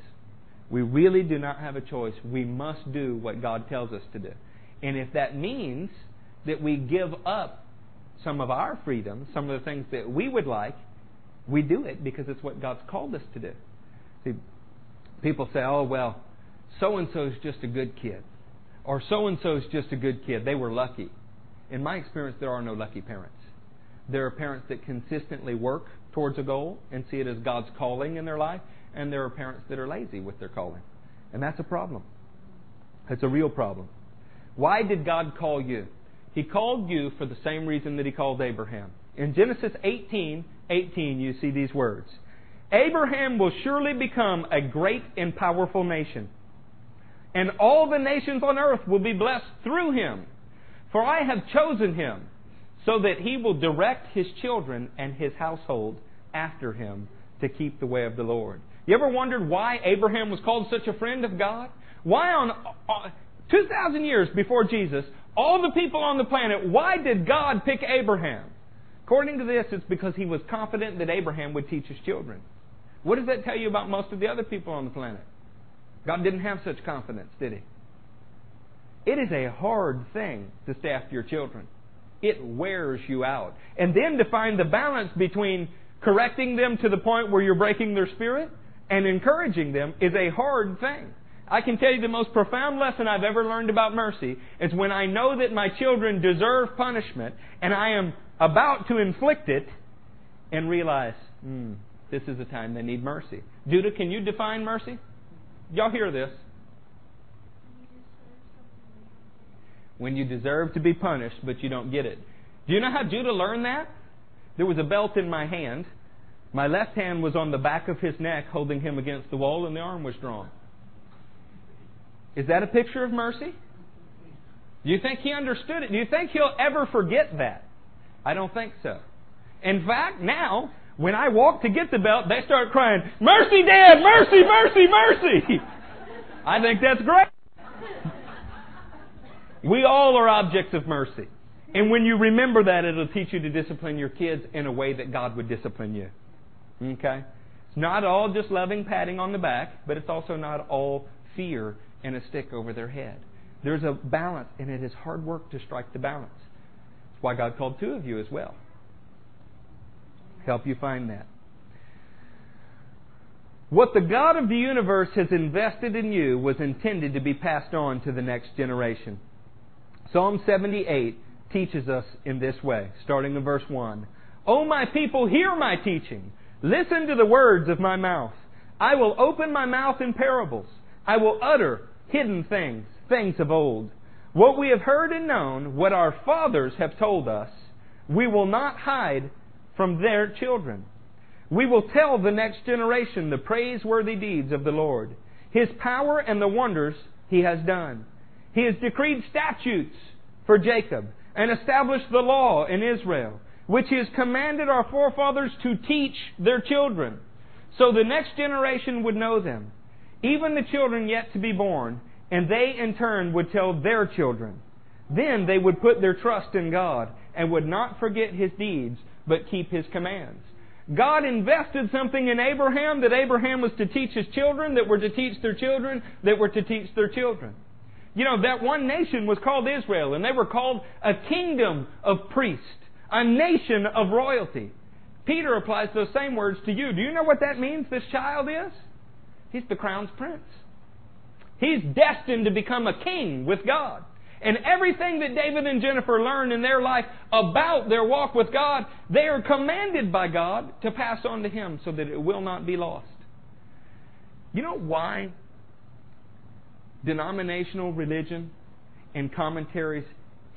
We really do not have a choice. We must do what God tells us to do. And if that means that we give up some of our freedom, some of the things that we would like, we do it because it's what God's called us to do. See, people say, oh, well, so and so is just a good kid. Or so and so is just a good kid. They were lucky. In my experience, there are no lucky parents. There are parents that consistently work towards a goal and see it as God's calling in their life, and there are parents that are lazy with their calling. And that's a problem. It's a real problem. Why did God call you? He called you for the same reason that he called Abraham. In Genesis 18, 18, you see these words. Abraham will surely become a great and powerful nation, and all the nations on earth will be blessed through him. For I have chosen him so that he will direct his children and his household after him to keep the way of the Lord. You ever wondered why Abraham was called such a friend of God? Why on uh, 2,000 years before Jesus, all the people on the planet, why did God pick Abraham? According to this, it's because he was confident that Abraham would teach his children. What does that tell you about most of the other people on the planet? God didn't have such confidence, did he? It is a hard thing to after your children. It wears you out. And then to find the balance between correcting them to the point where you're breaking their spirit and encouraging them is a hard thing. I can tell you the most profound lesson I've ever learned about mercy is when I know that my children deserve punishment and I am about to inflict it and realize, hmm, this is the time they need mercy. Judah, can you define mercy? Y'all hear this? When you deserve to be punished, but you don't get it. Do you know how Judah learned that? There was a belt in my hand. My left hand was on the back of his neck, holding him against the wall, and the arm was drawn. Is that a picture of mercy? Do you think he understood it? Do you think he'll ever forget that? I don't think so. In fact, now, when I walk to get the belt, they start crying, Mercy, Dad! Mercy, mercy, mercy! I think that's great. We all are objects of mercy. And when you remember that, it'll teach you to discipline your kids in a way that God would discipline you. Okay? It's not all just loving patting on the back, but it's also not all fear and a stick over their head. There's a balance, and it is hard work to strike the balance. That's why God called two of you as well. Help you find that. What the God of the universe has invested in you was intended to be passed on to the next generation. Psalm 78 teaches us in this way, starting in verse 1. O my people, hear my teaching. Listen to the words of my mouth. I will open my mouth in parables. I will utter hidden things, things of old. What we have heard and known, what our fathers have told us, we will not hide from their children. We will tell the next generation the praiseworthy deeds of the Lord, His power and the wonders He has done. He has decreed statutes for Jacob and established the law in Israel, which He has commanded our forefathers to teach their children, so the next generation would know them, even the children yet to be born, and they in turn would tell their children. Then they would put their trust in God and would not forget His deeds, but keep His commands. God invested something in Abraham that Abraham was to teach his children, that were to teach their children, that were to teach their children. You know, that one nation was called Israel, and they were called a kingdom of priests, a nation of royalty. Peter applies those same words to you. Do you know what that means, this child is? He's the crown's prince. He's destined to become a king with God. And everything that David and Jennifer learn in their life about their walk with God, they are commanded by God to pass on to Him so that it will not be lost. You know why denominational religion and commentaries,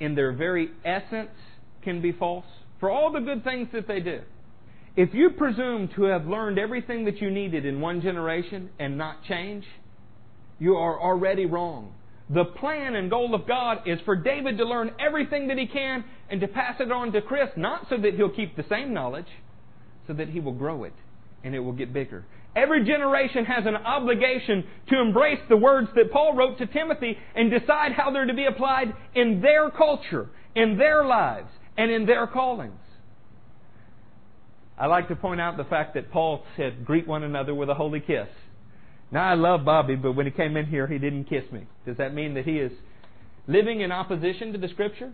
in their very essence, can be false? For all the good things that they do. If you presume to have learned everything that you needed in one generation and not change, you are already wrong. The plan and goal of God is for David to learn everything that he can and to pass it on to Chris, not so that he'll keep the same knowledge, so that he will grow it and it will get bigger. Every generation has an obligation to embrace the words that Paul wrote to Timothy and decide how they're to be applied in their culture, in their lives, and in their callings. I like to point out the fact that Paul said, greet one another with a holy kiss. Now, I love Bobby, but when he came in here, he didn't kiss me. Does that mean that he is living in opposition to the Scripture?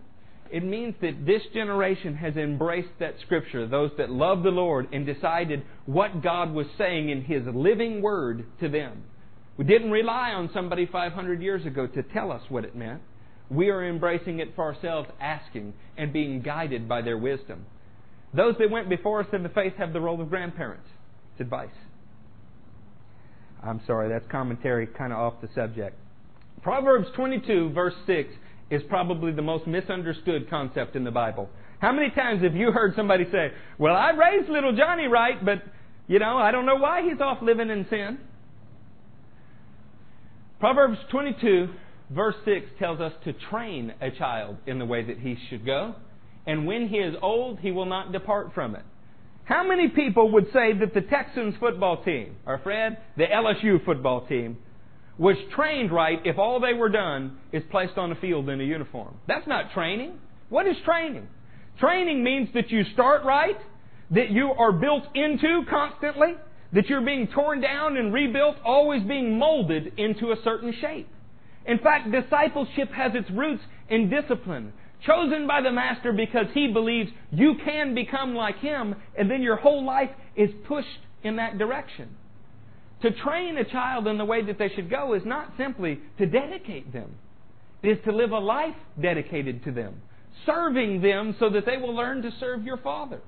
It means that this generation has embraced that Scripture, those that love the Lord, and decided what God was saying in His living Word to them. We didn't rely on somebody 500 years ago to tell us what it meant. We are embracing it for ourselves, asking and being guided by their wisdom. Those that went before us in the faith have the role of grandparents. It's advice. I'm sorry, that's commentary kind of off the subject. Proverbs 22, verse 6, is probably the most misunderstood concept in the Bible. How many times have you heard somebody say, Well, I raised little Johnny right, but, you know, I don't know why he's off living in sin? Proverbs 22, verse 6 tells us to train a child in the way that he should go, and when he is old, he will not depart from it. How many people would say that the Texans football team, or Fred, the LSU football team, was trained right if all they were done is placed on the field in a uniform? That's not training. What is training? Training means that you start right, that you are built into constantly, that you're being torn down and rebuilt, always being molded into a certain shape. In fact, discipleship has its roots in discipline, chosen by the Master because he believes you can become like him, and then your whole life is pushed in that direction. To train a child in the way that they should go is not simply to dedicate them, it is to live a life dedicated to them, serving them so that they will learn to serve your Father.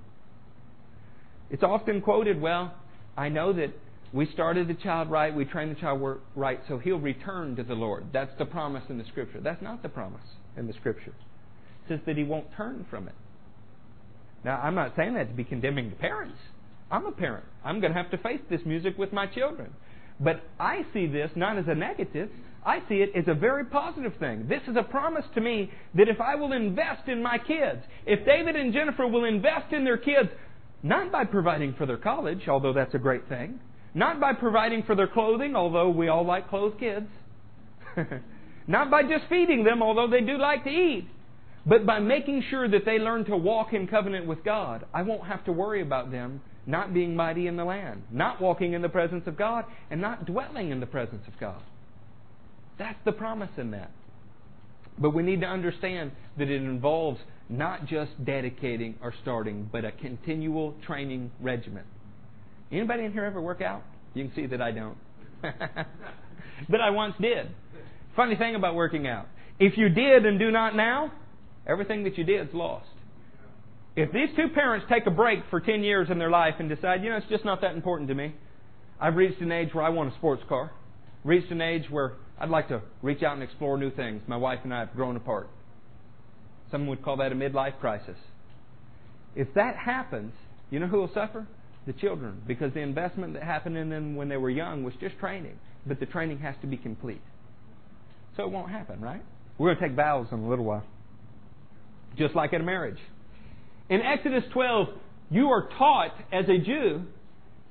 It's often quoted, well, I know that we started the child right, we trained the child right, so he'll return to the Lord. That's the promise in the Scripture. That's not the promise in the Scripture says that he won't turn from it. Now, I'm not saying that to be condemning the parents. I'm a parent. I'm going to have to face this music with my children. But I see this not as a negative. I see it as a very positive thing. This is a promise to me that if I will invest in my kids, if David and Jennifer will invest in their kids, not by providing for their college, although that's a great thing, not by providing for their clothing, although we all like clothed kids, *laughs* not by just feeding them, although they do like to eat, but by making sure that they learn to walk in covenant with God, I won't have to worry about them not being mighty in the land, not walking in the presence of God, and not dwelling in the presence of God. That's the promise in that. But we need to understand that it involves not just dedicating or starting, but a continual training regimen. Anybody in here ever work out? You can see that I don't. *laughs* but I once did. Funny thing about working out. If you did and do not now, everything that you did is lost. If these two parents take a break for 10 years in their life and decide, you know, it's just not that important to me. I've reached an age where I want a sports car. Reached an age where I'd like to reach out and explore new things. My wife and I have grown apart. Some would call that a midlife crisis. If that happens, you know who will suffer? The children, because the investment that happened in them when they were young was just training, but the training has to be complete. So it won't happen, right? We're going to take vows in a little while. Just like in a marriage. In Exodus 12, you are taught as a Jew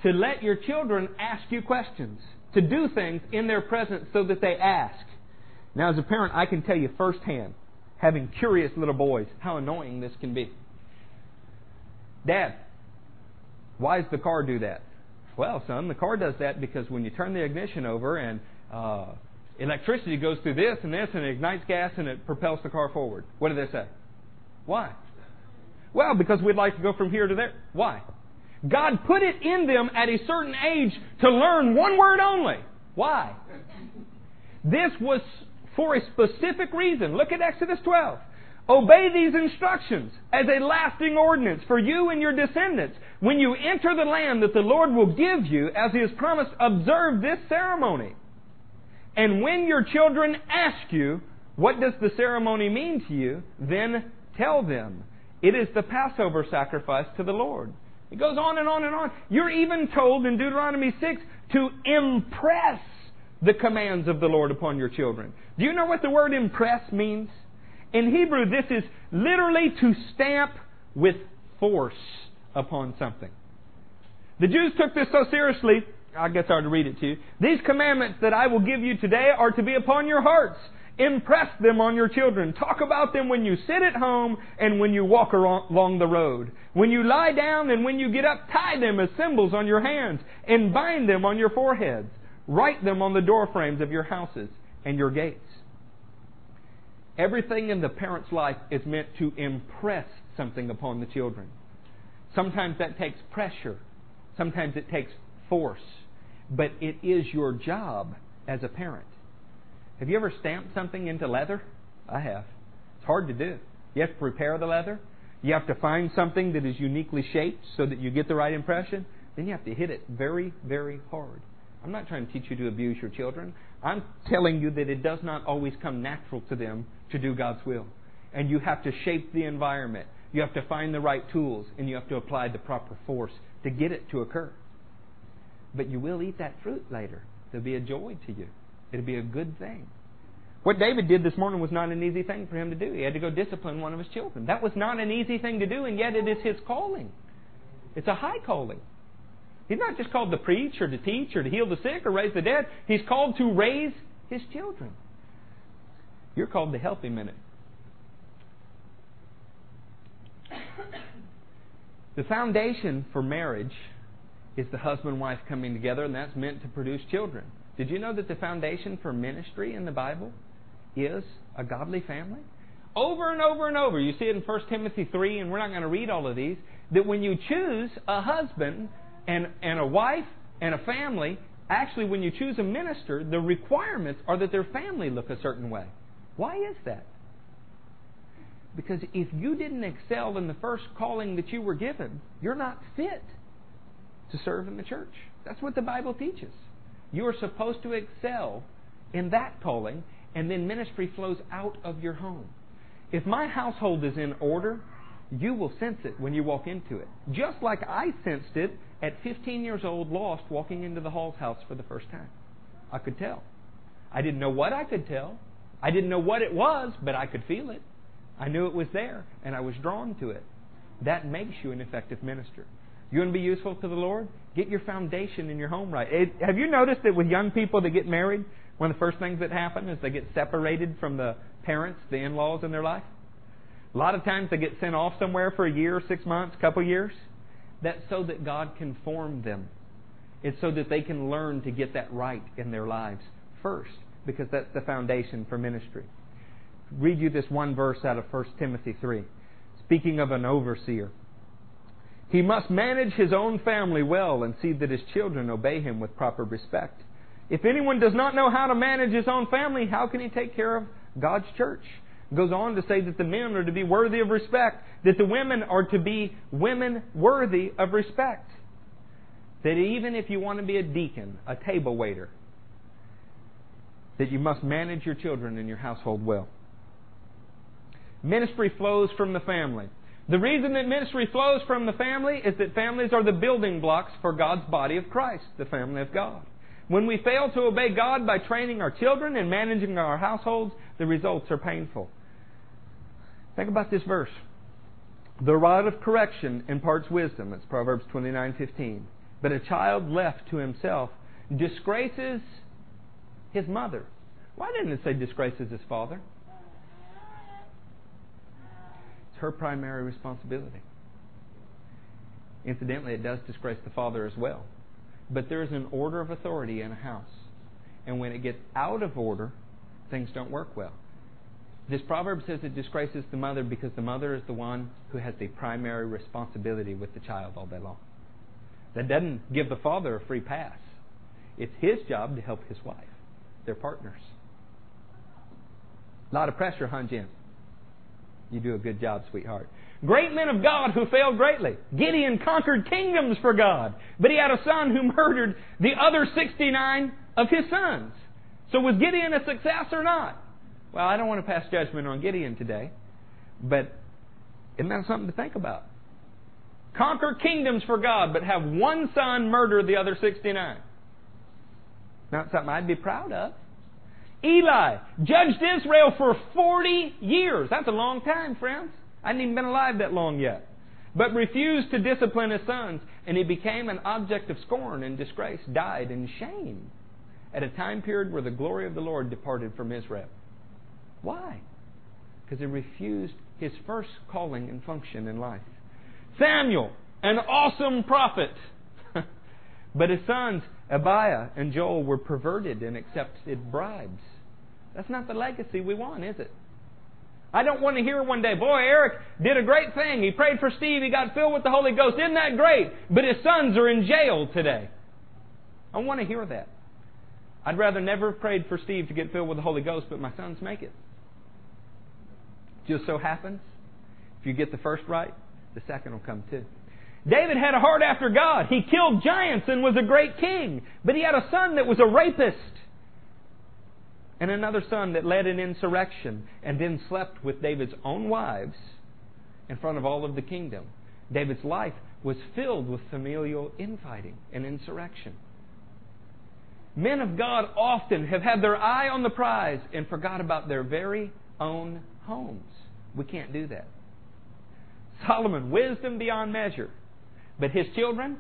to let your children ask you questions, to do things in their presence so that they ask. Now, as a parent, I can tell you firsthand, having curious little boys, how annoying this can be. Dad, why does the car do that? Well, son, the car does that because when you turn the ignition over and uh, electricity goes through this and this and it ignites gas and it propels the car forward. What do they say? Why? Well, because we'd like to go from here to there. Why? God put it in them at a certain age to learn one word only. Why? This was for a specific reason. Look at Exodus 12. Obey these instructions as a lasting ordinance for you and your descendants. When you enter the land that the Lord will give you, as He has promised, observe this ceremony. And when your children ask you, what does the ceremony mean to you? Then tell them, it is the Passover sacrifice to the Lord. It goes on and on and on. You're even told in Deuteronomy 6 to impress the commands of the Lord upon your children. Do you know what the word impress means? In Hebrew, this is literally to stamp with force upon something. The Jews took this so seriously, I guess I ought to read it to you. These commandments that I will give you today are to be upon your hearts. Impress them on your children. Talk about them when you sit at home and when you walk along the road. When you lie down and when you get up, tie them as symbols on your hands and bind them on your foreheads. Write them on the doorframes of your houses and your gates. Everything in the parent's life is meant to impress something upon the children. Sometimes that takes pressure. Sometimes it takes force. But it is your job as a parent have you ever stamped something into leather? I have. It's hard to do. You have to prepare the leather. You have to find something that is uniquely shaped so that you get the right impression. Then you have to hit it very, very hard. I'm not trying to teach you to abuse your children. I'm telling you that it does not always come natural to them to do God's will. And you have to shape the environment. You have to find the right tools, and you have to apply the proper force to get it to occur. But you will eat that fruit later. There'll be a joy to you. It'd be a good thing. What David did this morning was not an easy thing for him to do. He had to go discipline one of his children. That was not an easy thing to do, and yet it is his calling. It's a high calling. He's not just called to preach or to teach or to heal the sick or raise the dead. He's called to raise his children. You're called to help him in it. The foundation for marriage is the husband and wife coming together, and that's meant to produce children. Did you know that the foundation for ministry in the Bible is a godly family? Over and over and over. You see it in 1 Timothy 3, and we're not going to read all of these. That when you choose a husband and, and a wife and a family, actually, when you choose a minister, the requirements are that their family look a certain way. Why is that? Because if you didn't excel in the first calling that you were given, you're not fit to serve in the church. That's what the Bible teaches. You are supposed to excel in that calling, and then ministry flows out of your home. If my household is in order, you will sense it when you walk into it. Just like I sensed it at 15 years old, lost, walking into the Hall's house for the first time. I could tell. I didn't know what I could tell. I didn't know what it was, but I could feel it. I knew it was there, and I was drawn to it. That makes you an effective minister. You want to be useful to the Lord? Get your foundation in your home right. It, have you noticed that with young people that get married, one of the first things that happen is they get separated from the parents, the in laws in their life? A lot of times they get sent off somewhere for a year, six months, couple years. That's so that God can form them. It's so that they can learn to get that right in their lives first, because that's the foundation for ministry. Read you this one verse out of 1 Timothy 3. speaking of an overseer. He must manage his own family well and see that his children obey him with proper respect. If anyone does not know how to manage his own family, how can he take care of God's church? goes on to say that the men are to be worthy of respect, that the women are to be women worthy of respect. That even if you want to be a deacon, a table waiter, that you must manage your children and your household well. Ministry flows from the family. The reason that ministry flows from the family is that families are the building blocks for God's body of Christ, the family of God. When we fail to obey God by training our children and managing our households, the results are painful. Think about this verse. The rod of correction imparts wisdom. It's Proverbs 29:15. But a child left to himself disgraces his mother. Why didn't it say disgraces his father? Her primary responsibility. Incidentally, it does disgrace the father as well. But there is an order of authority in a house. And when it gets out of order, things don't work well. This proverb says it disgraces the mother because the mother is the one who has the primary responsibility with the child all day long. That doesn't give the father a free pass. It's his job to help his wife. They're partners. A lot of pressure, huh, Jim? You do a good job, sweetheart. Great men of God who failed greatly. Gideon conquered kingdoms for God, but he had a son who murdered the other 69 of his sons. So was Gideon a success or not? Well, I don't want to pass judgment on Gideon today, but isn't that something to think about? Conquer kingdoms for God, but have one son murder the other 69. Not something I'd be proud of. Eli judged Israel for 40 years. That's a long time, friends. I hadn't even been alive that long yet. But refused to discipline his sons, and he became an object of scorn and disgrace, died in shame at a time period where the glory of the Lord departed from Israel. Why? Because he refused his first calling and function in life. Samuel, an awesome prophet. *laughs* but his sons, Abiah and Joel, were perverted and accepted bribes. That's not the legacy we want, is it? I don't want to hear one day, boy, Eric did a great thing. He prayed for Steve. He got filled with the Holy Ghost. Isn't that great? But his sons are in jail today. I want to hear that. I'd rather never have prayed for Steve to get filled with the Holy Ghost, but my sons make it. Just so happens, if you get the first right, the second will come too. David had a heart after God. He killed giants and was a great king. But he had a son that was a rapist and another son that led an insurrection and then slept with David's own wives in front of all of the kingdom. David's life was filled with familial infighting and insurrection. Men of God often have had their eye on the prize and forgot about their very own homes. We can't do that. Solomon, wisdom beyond measure. But his children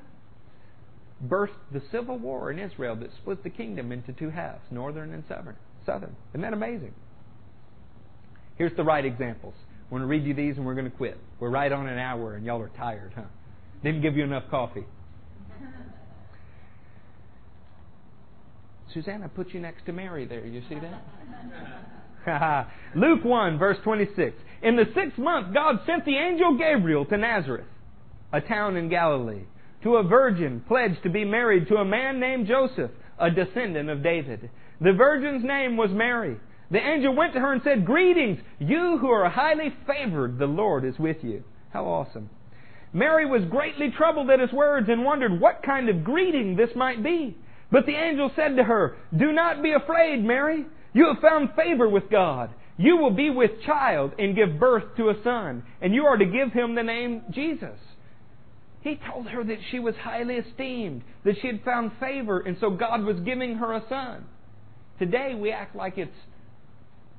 burst the civil war in Israel that split the kingdom into two halves, northern and southern southern. Isn't that amazing? Here's the right examples. I'm going to read you these and we're going to quit. We're right on an hour and y'all are tired, huh? Didn't give you enough coffee. *laughs* Susanna put you next to Mary there. You see that? *laughs* Luke 1, verse 26. In the sixth month, God sent the angel Gabriel to Nazareth, a town in Galilee, to a virgin pledged to be married to a man named Joseph, a descendant of David. The virgin's name was Mary. The angel went to her and said, Greetings, you who are highly favored, the Lord is with you. How awesome. Mary was greatly troubled at his words and wondered what kind of greeting this might be. But the angel said to her, Do not be afraid, Mary. You have found favor with God. You will be with child and give birth to a son, and you are to give him the name Jesus. He told her that she was highly esteemed, that she had found favor, and so God was giving her a son. Today, we act like it's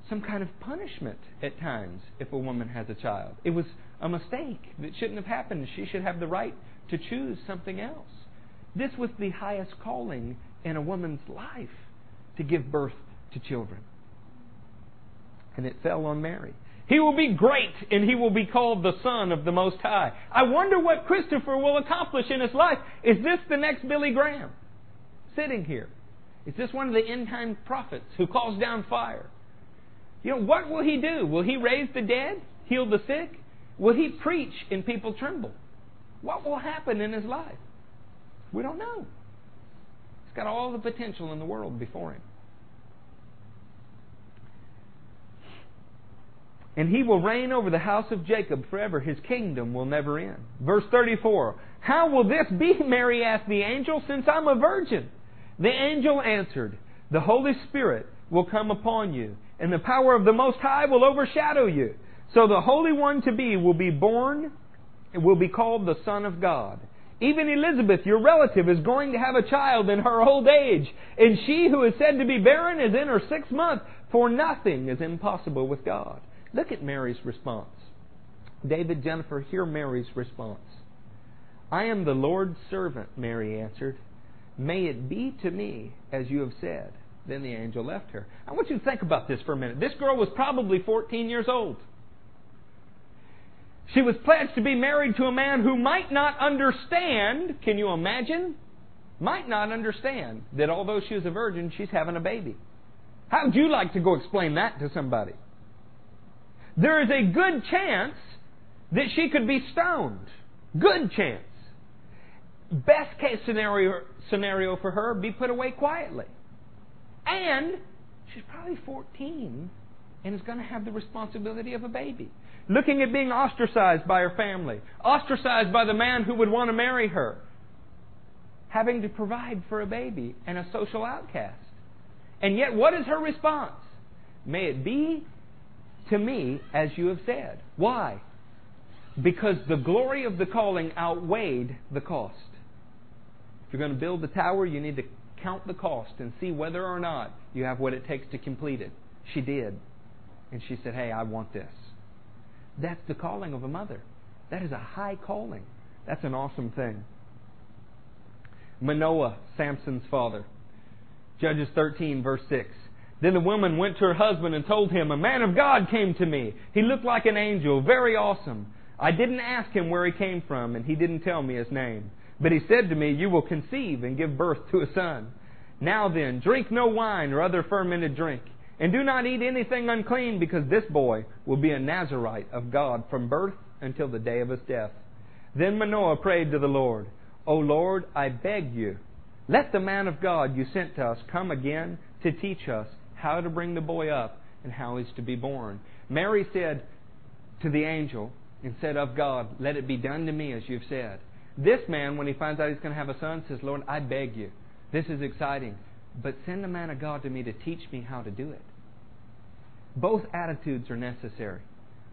some kind of punishment at times if a woman has a child. It was a mistake that shouldn't have happened. She should have the right to choose something else. This was the highest calling in a woman's life to give birth to children. And it fell on Mary. He will be great and he will be called the Son of the Most High. I wonder what Christopher will accomplish in his life. Is this the next Billy Graham? Sitting here. Is this one of the end time prophets who calls down fire? You know, what will he do? Will he raise the dead? Heal the sick? Will he preach and people tremble? What will happen in his life? We don't know. He's got all the potential in the world before him. And he will reign over the house of Jacob forever. His kingdom will never end. Verse 34 How will this be, Mary asked the angel, since I'm a virgin? The angel answered, The Holy Spirit will come upon you, and the power of the Most High will overshadow you. So the Holy One to be will be born, and will be called the Son of God. Even Elizabeth, your relative, is going to have a child in her old age, and she who is said to be barren is in her sixth month, for nothing is impossible with God. Look at Mary's response. David, Jennifer, hear Mary's response. I am the Lord's servant, Mary answered. May it be to me as you have said. Then the angel left her. I want you to think about this for a minute. This girl was probably 14 years old. She was pledged to be married to a man who might not understand, can you imagine? Might not understand that although she was a virgin, she's having a baby. How would you like to go explain that to somebody? there is a good chance that she could be stoned. Good chance. Best case scenario, scenario for her, be put away quietly. And she's probably 14 and is going to have the responsibility of a baby. Looking at being ostracized by her family, ostracized by the man who would want to marry her, having to provide for a baby and a social outcast. And yet, what is her response? May it be to me as you have said. Why? Because the glory of the calling outweighed the cost. You're going to build the tower, you need to count the cost and see whether or not you have what it takes to complete it. She did. And she said, Hey, I want this. That's the calling of a mother. That is a high calling. That's an awesome thing. Manoah, Samson's father. Judges 13, verse 6. Then the woman went to her husband and told him, A man of God came to me. He looked like an angel, very awesome. I didn't ask him where he came from, and he didn't tell me his name. But he said to me, You will conceive and give birth to a son. Now then, drink no wine or other fermented drink, and do not eat anything unclean, because this boy will be a Nazarite of God from birth until the day of his death. Then Manoah prayed to the Lord, O Lord, I beg you, let the man of God you sent to us come again to teach us how to bring the boy up and how he's to be born. Mary said to the angel and said of God, Let it be done to me as you've said. This man, when he finds out he's going to have a son, says, Lord, I beg you. This is exciting. But send a man of God to me to teach me how to do it. Both attitudes are necessary.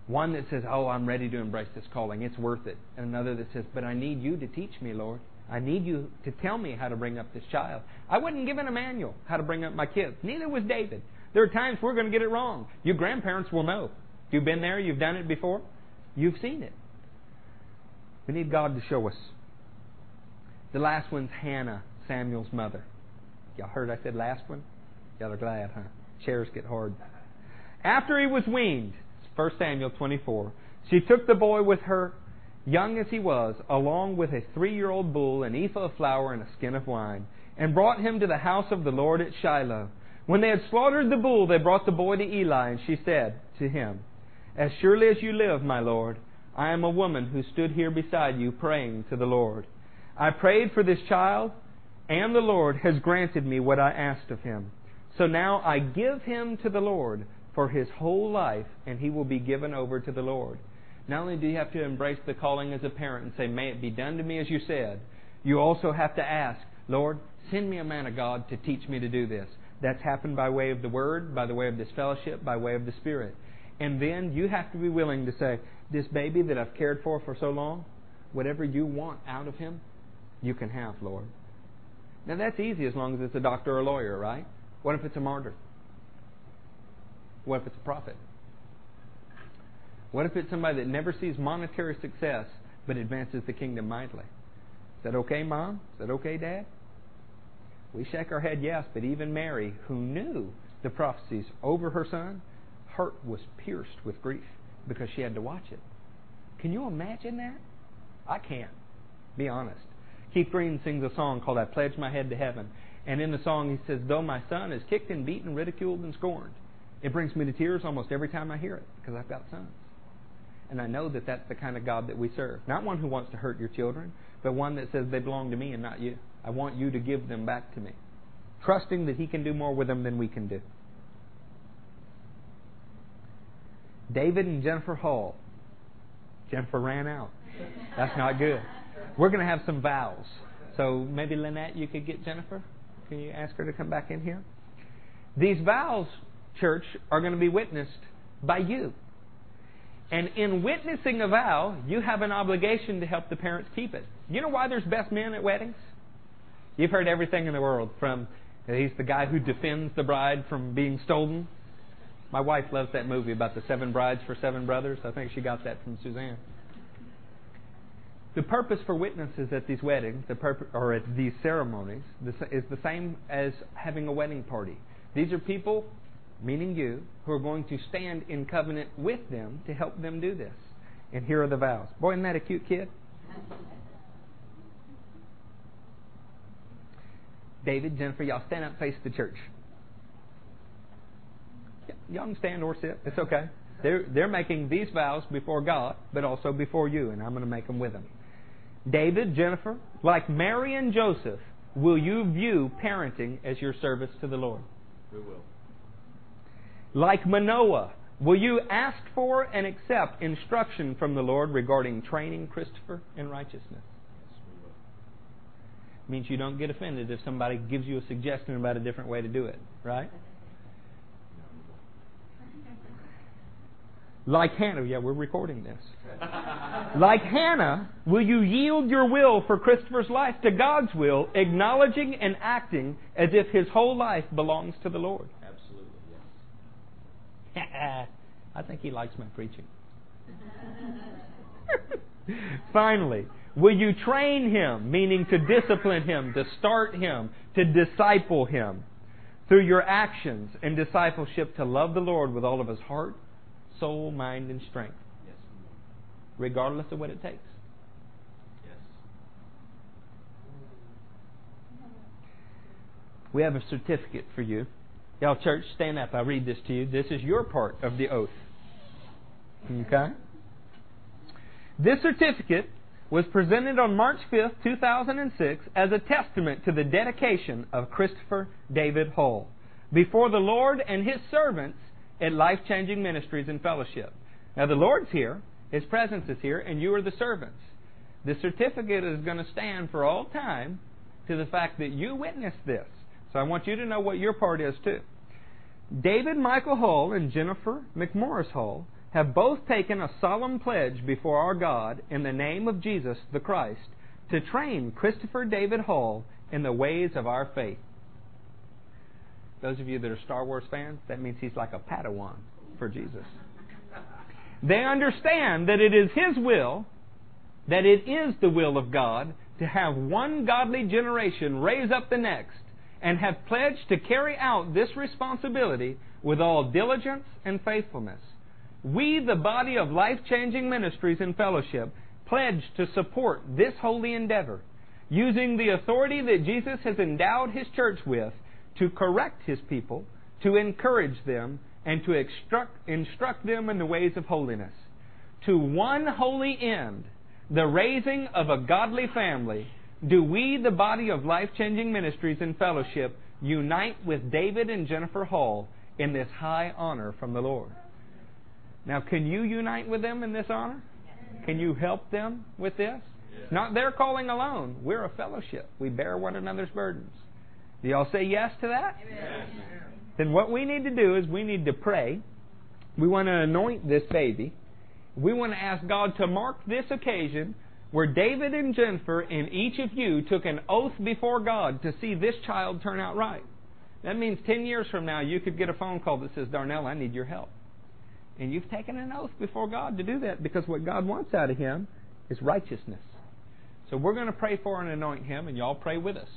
One that says, Oh, I'm ready to embrace this calling. It's worth it. And another that says, But I need you to teach me, Lord. I need you to tell me how to bring up this child. I wasn't given a manual how to bring up my kids. Neither was David. There are times we're going to get it wrong. Your grandparents will know. You've been there, you've done it before, you've seen it. We need God to show us. The last one's Hannah, Samuel's mother. Y'all heard I said last one? Y'all are glad, huh? Chairs get hard. After he was weaned, 1 Samuel 24, she took the boy with her young as he was, along with a three year old bull, an ephah of flour, and a skin of wine, and brought him to the house of the Lord at Shiloh. When they had slaughtered the bull, they brought the boy to Eli, and she said to him, As surely as you live, my Lord, I am a woman who stood here beside you praying to the Lord. I prayed for this child, and the Lord has granted me what I asked of him. So now I give him to the Lord for his whole life, and he will be given over to the Lord. Not only do you have to embrace the calling as a parent and say, May it be done to me as you said, you also have to ask, Lord, send me a man of God to teach me to do this. That's happened by way of the Word, by the way of this fellowship, by way of the Spirit. And then you have to be willing to say, This baby that I've cared for for so long, whatever you want out of him, you can have, Lord. Now that's easy as long as it's a doctor or a lawyer, right? What if it's a martyr? What if it's a prophet? What if it's somebody that never sees monetary success but advances the kingdom mightily? Is that okay, Mom? Is that okay, Dad? We shake our head yes, but even Mary, who knew the prophecies over her son, heart was pierced with grief because she had to watch it. Can you imagine that? I can't. Be honest. Keith Green sings a song called I Pledge My Head to Heaven. And in the song he says, Though my son is kicked and beaten, ridiculed and scorned, it brings me to tears almost every time I hear it because I've got sons. And I know that that's the kind of God that we serve. Not one who wants to hurt your children, but one that says they belong to me and not you. I want you to give them back to me. Trusting that He can do more with them than we can do. David and Jennifer Hall. Jennifer ran out. That's not good. We're going to have some vows. So maybe Lynette, you could get Jennifer? Can you ask her to come back in here? These vows, church, are going to be witnessed by you. And in witnessing a vow, you have an obligation to help the parents keep it. You know why there's best men at weddings? You've heard everything in the world from he's the guy who defends the bride from being stolen. My wife loves that movie about the seven brides for seven brothers. I think she got that from Suzanne. The purpose for witnesses at these weddings, the or at these ceremonies, is the same as having a wedding party. These are people, meaning you, who are going to stand in covenant with them to help them do this. And here are the vows. Boy, isn't that a cute kid? David, Jennifer, y'all stand up, face the church. Y'all can stand or sit. It's okay. They're, they're making these vows before God, but also before you, and I'm going to make them with them. David, Jennifer, like Mary and Joseph, will you view parenting as your service to the Lord? We will. Like Manoah, will you ask for and accept instruction from the Lord regarding training Christopher in righteousness? Yes, we will. Means you don't get offended if somebody gives you a suggestion about a different way to do it, right? Like Hannah, yeah, we're recording this. like Hannah, will you yield your will for Christopher's life to God's will, acknowledging and acting as if his whole life belongs to the Lord? Absolutely, yes. *laughs* I think he likes my preaching. *laughs* Finally, will you train him, meaning to discipline him, to start him, to disciple him through your actions and discipleship to love the Lord with all of his heart, soul, mind, and strength, Yes, regardless of what it takes? Yes. We have a certificate for you. Y'all, church, stand up. I read this to you. This is your part of the oath. Okay? This certificate was presented on March 5th, 2006, as a testament to the dedication of Christopher David Hall before the Lord and His servants at Life Changing Ministries and Fellowship. Now, the Lord's here, His presence is here, and you are the servants. The certificate is going to stand for all time to the fact that you witnessed this. So I want you to know what your part is too. David Michael Hall and Jennifer McMorris Hall have both taken a solemn pledge before our God in the name of Jesus the Christ to train Christopher David Hall in the ways of our faith. Those of you that are Star Wars fans, that means he's like a Padawan for Jesus. They understand that it is His will, that it is the will of God to have one godly generation raise up the next and have pledged to carry out this responsibility with all diligence and faithfulness. We, the body of life changing ministries and fellowship, pledge to support this holy endeavor, using the authority that Jesus has endowed His church with to correct His people, to encourage them, and to instruct, instruct them in the ways of holiness. To one holy end, the raising of a godly family, do we, the body of life changing ministries and fellowship, unite with David and Jennifer Hall in this high honor from the Lord. Now, can you unite with them in this honor? Can you help them with this? Not their calling alone. We're a fellowship. We bear one another's burdens. Do y'all say yes to that? Yes. Then what we need to do is we need to pray. We want to anoint this baby. We want to ask God to mark this occasion where David and Jennifer and each of you took an oath before God to see this child turn out right. That means 10 years from now you could get a phone call that says, Darnell, I need your help. And you've taken an oath before God to do that because what God wants out of him is righteousness. So we're going to pray for and anoint him, and y'all pray with us.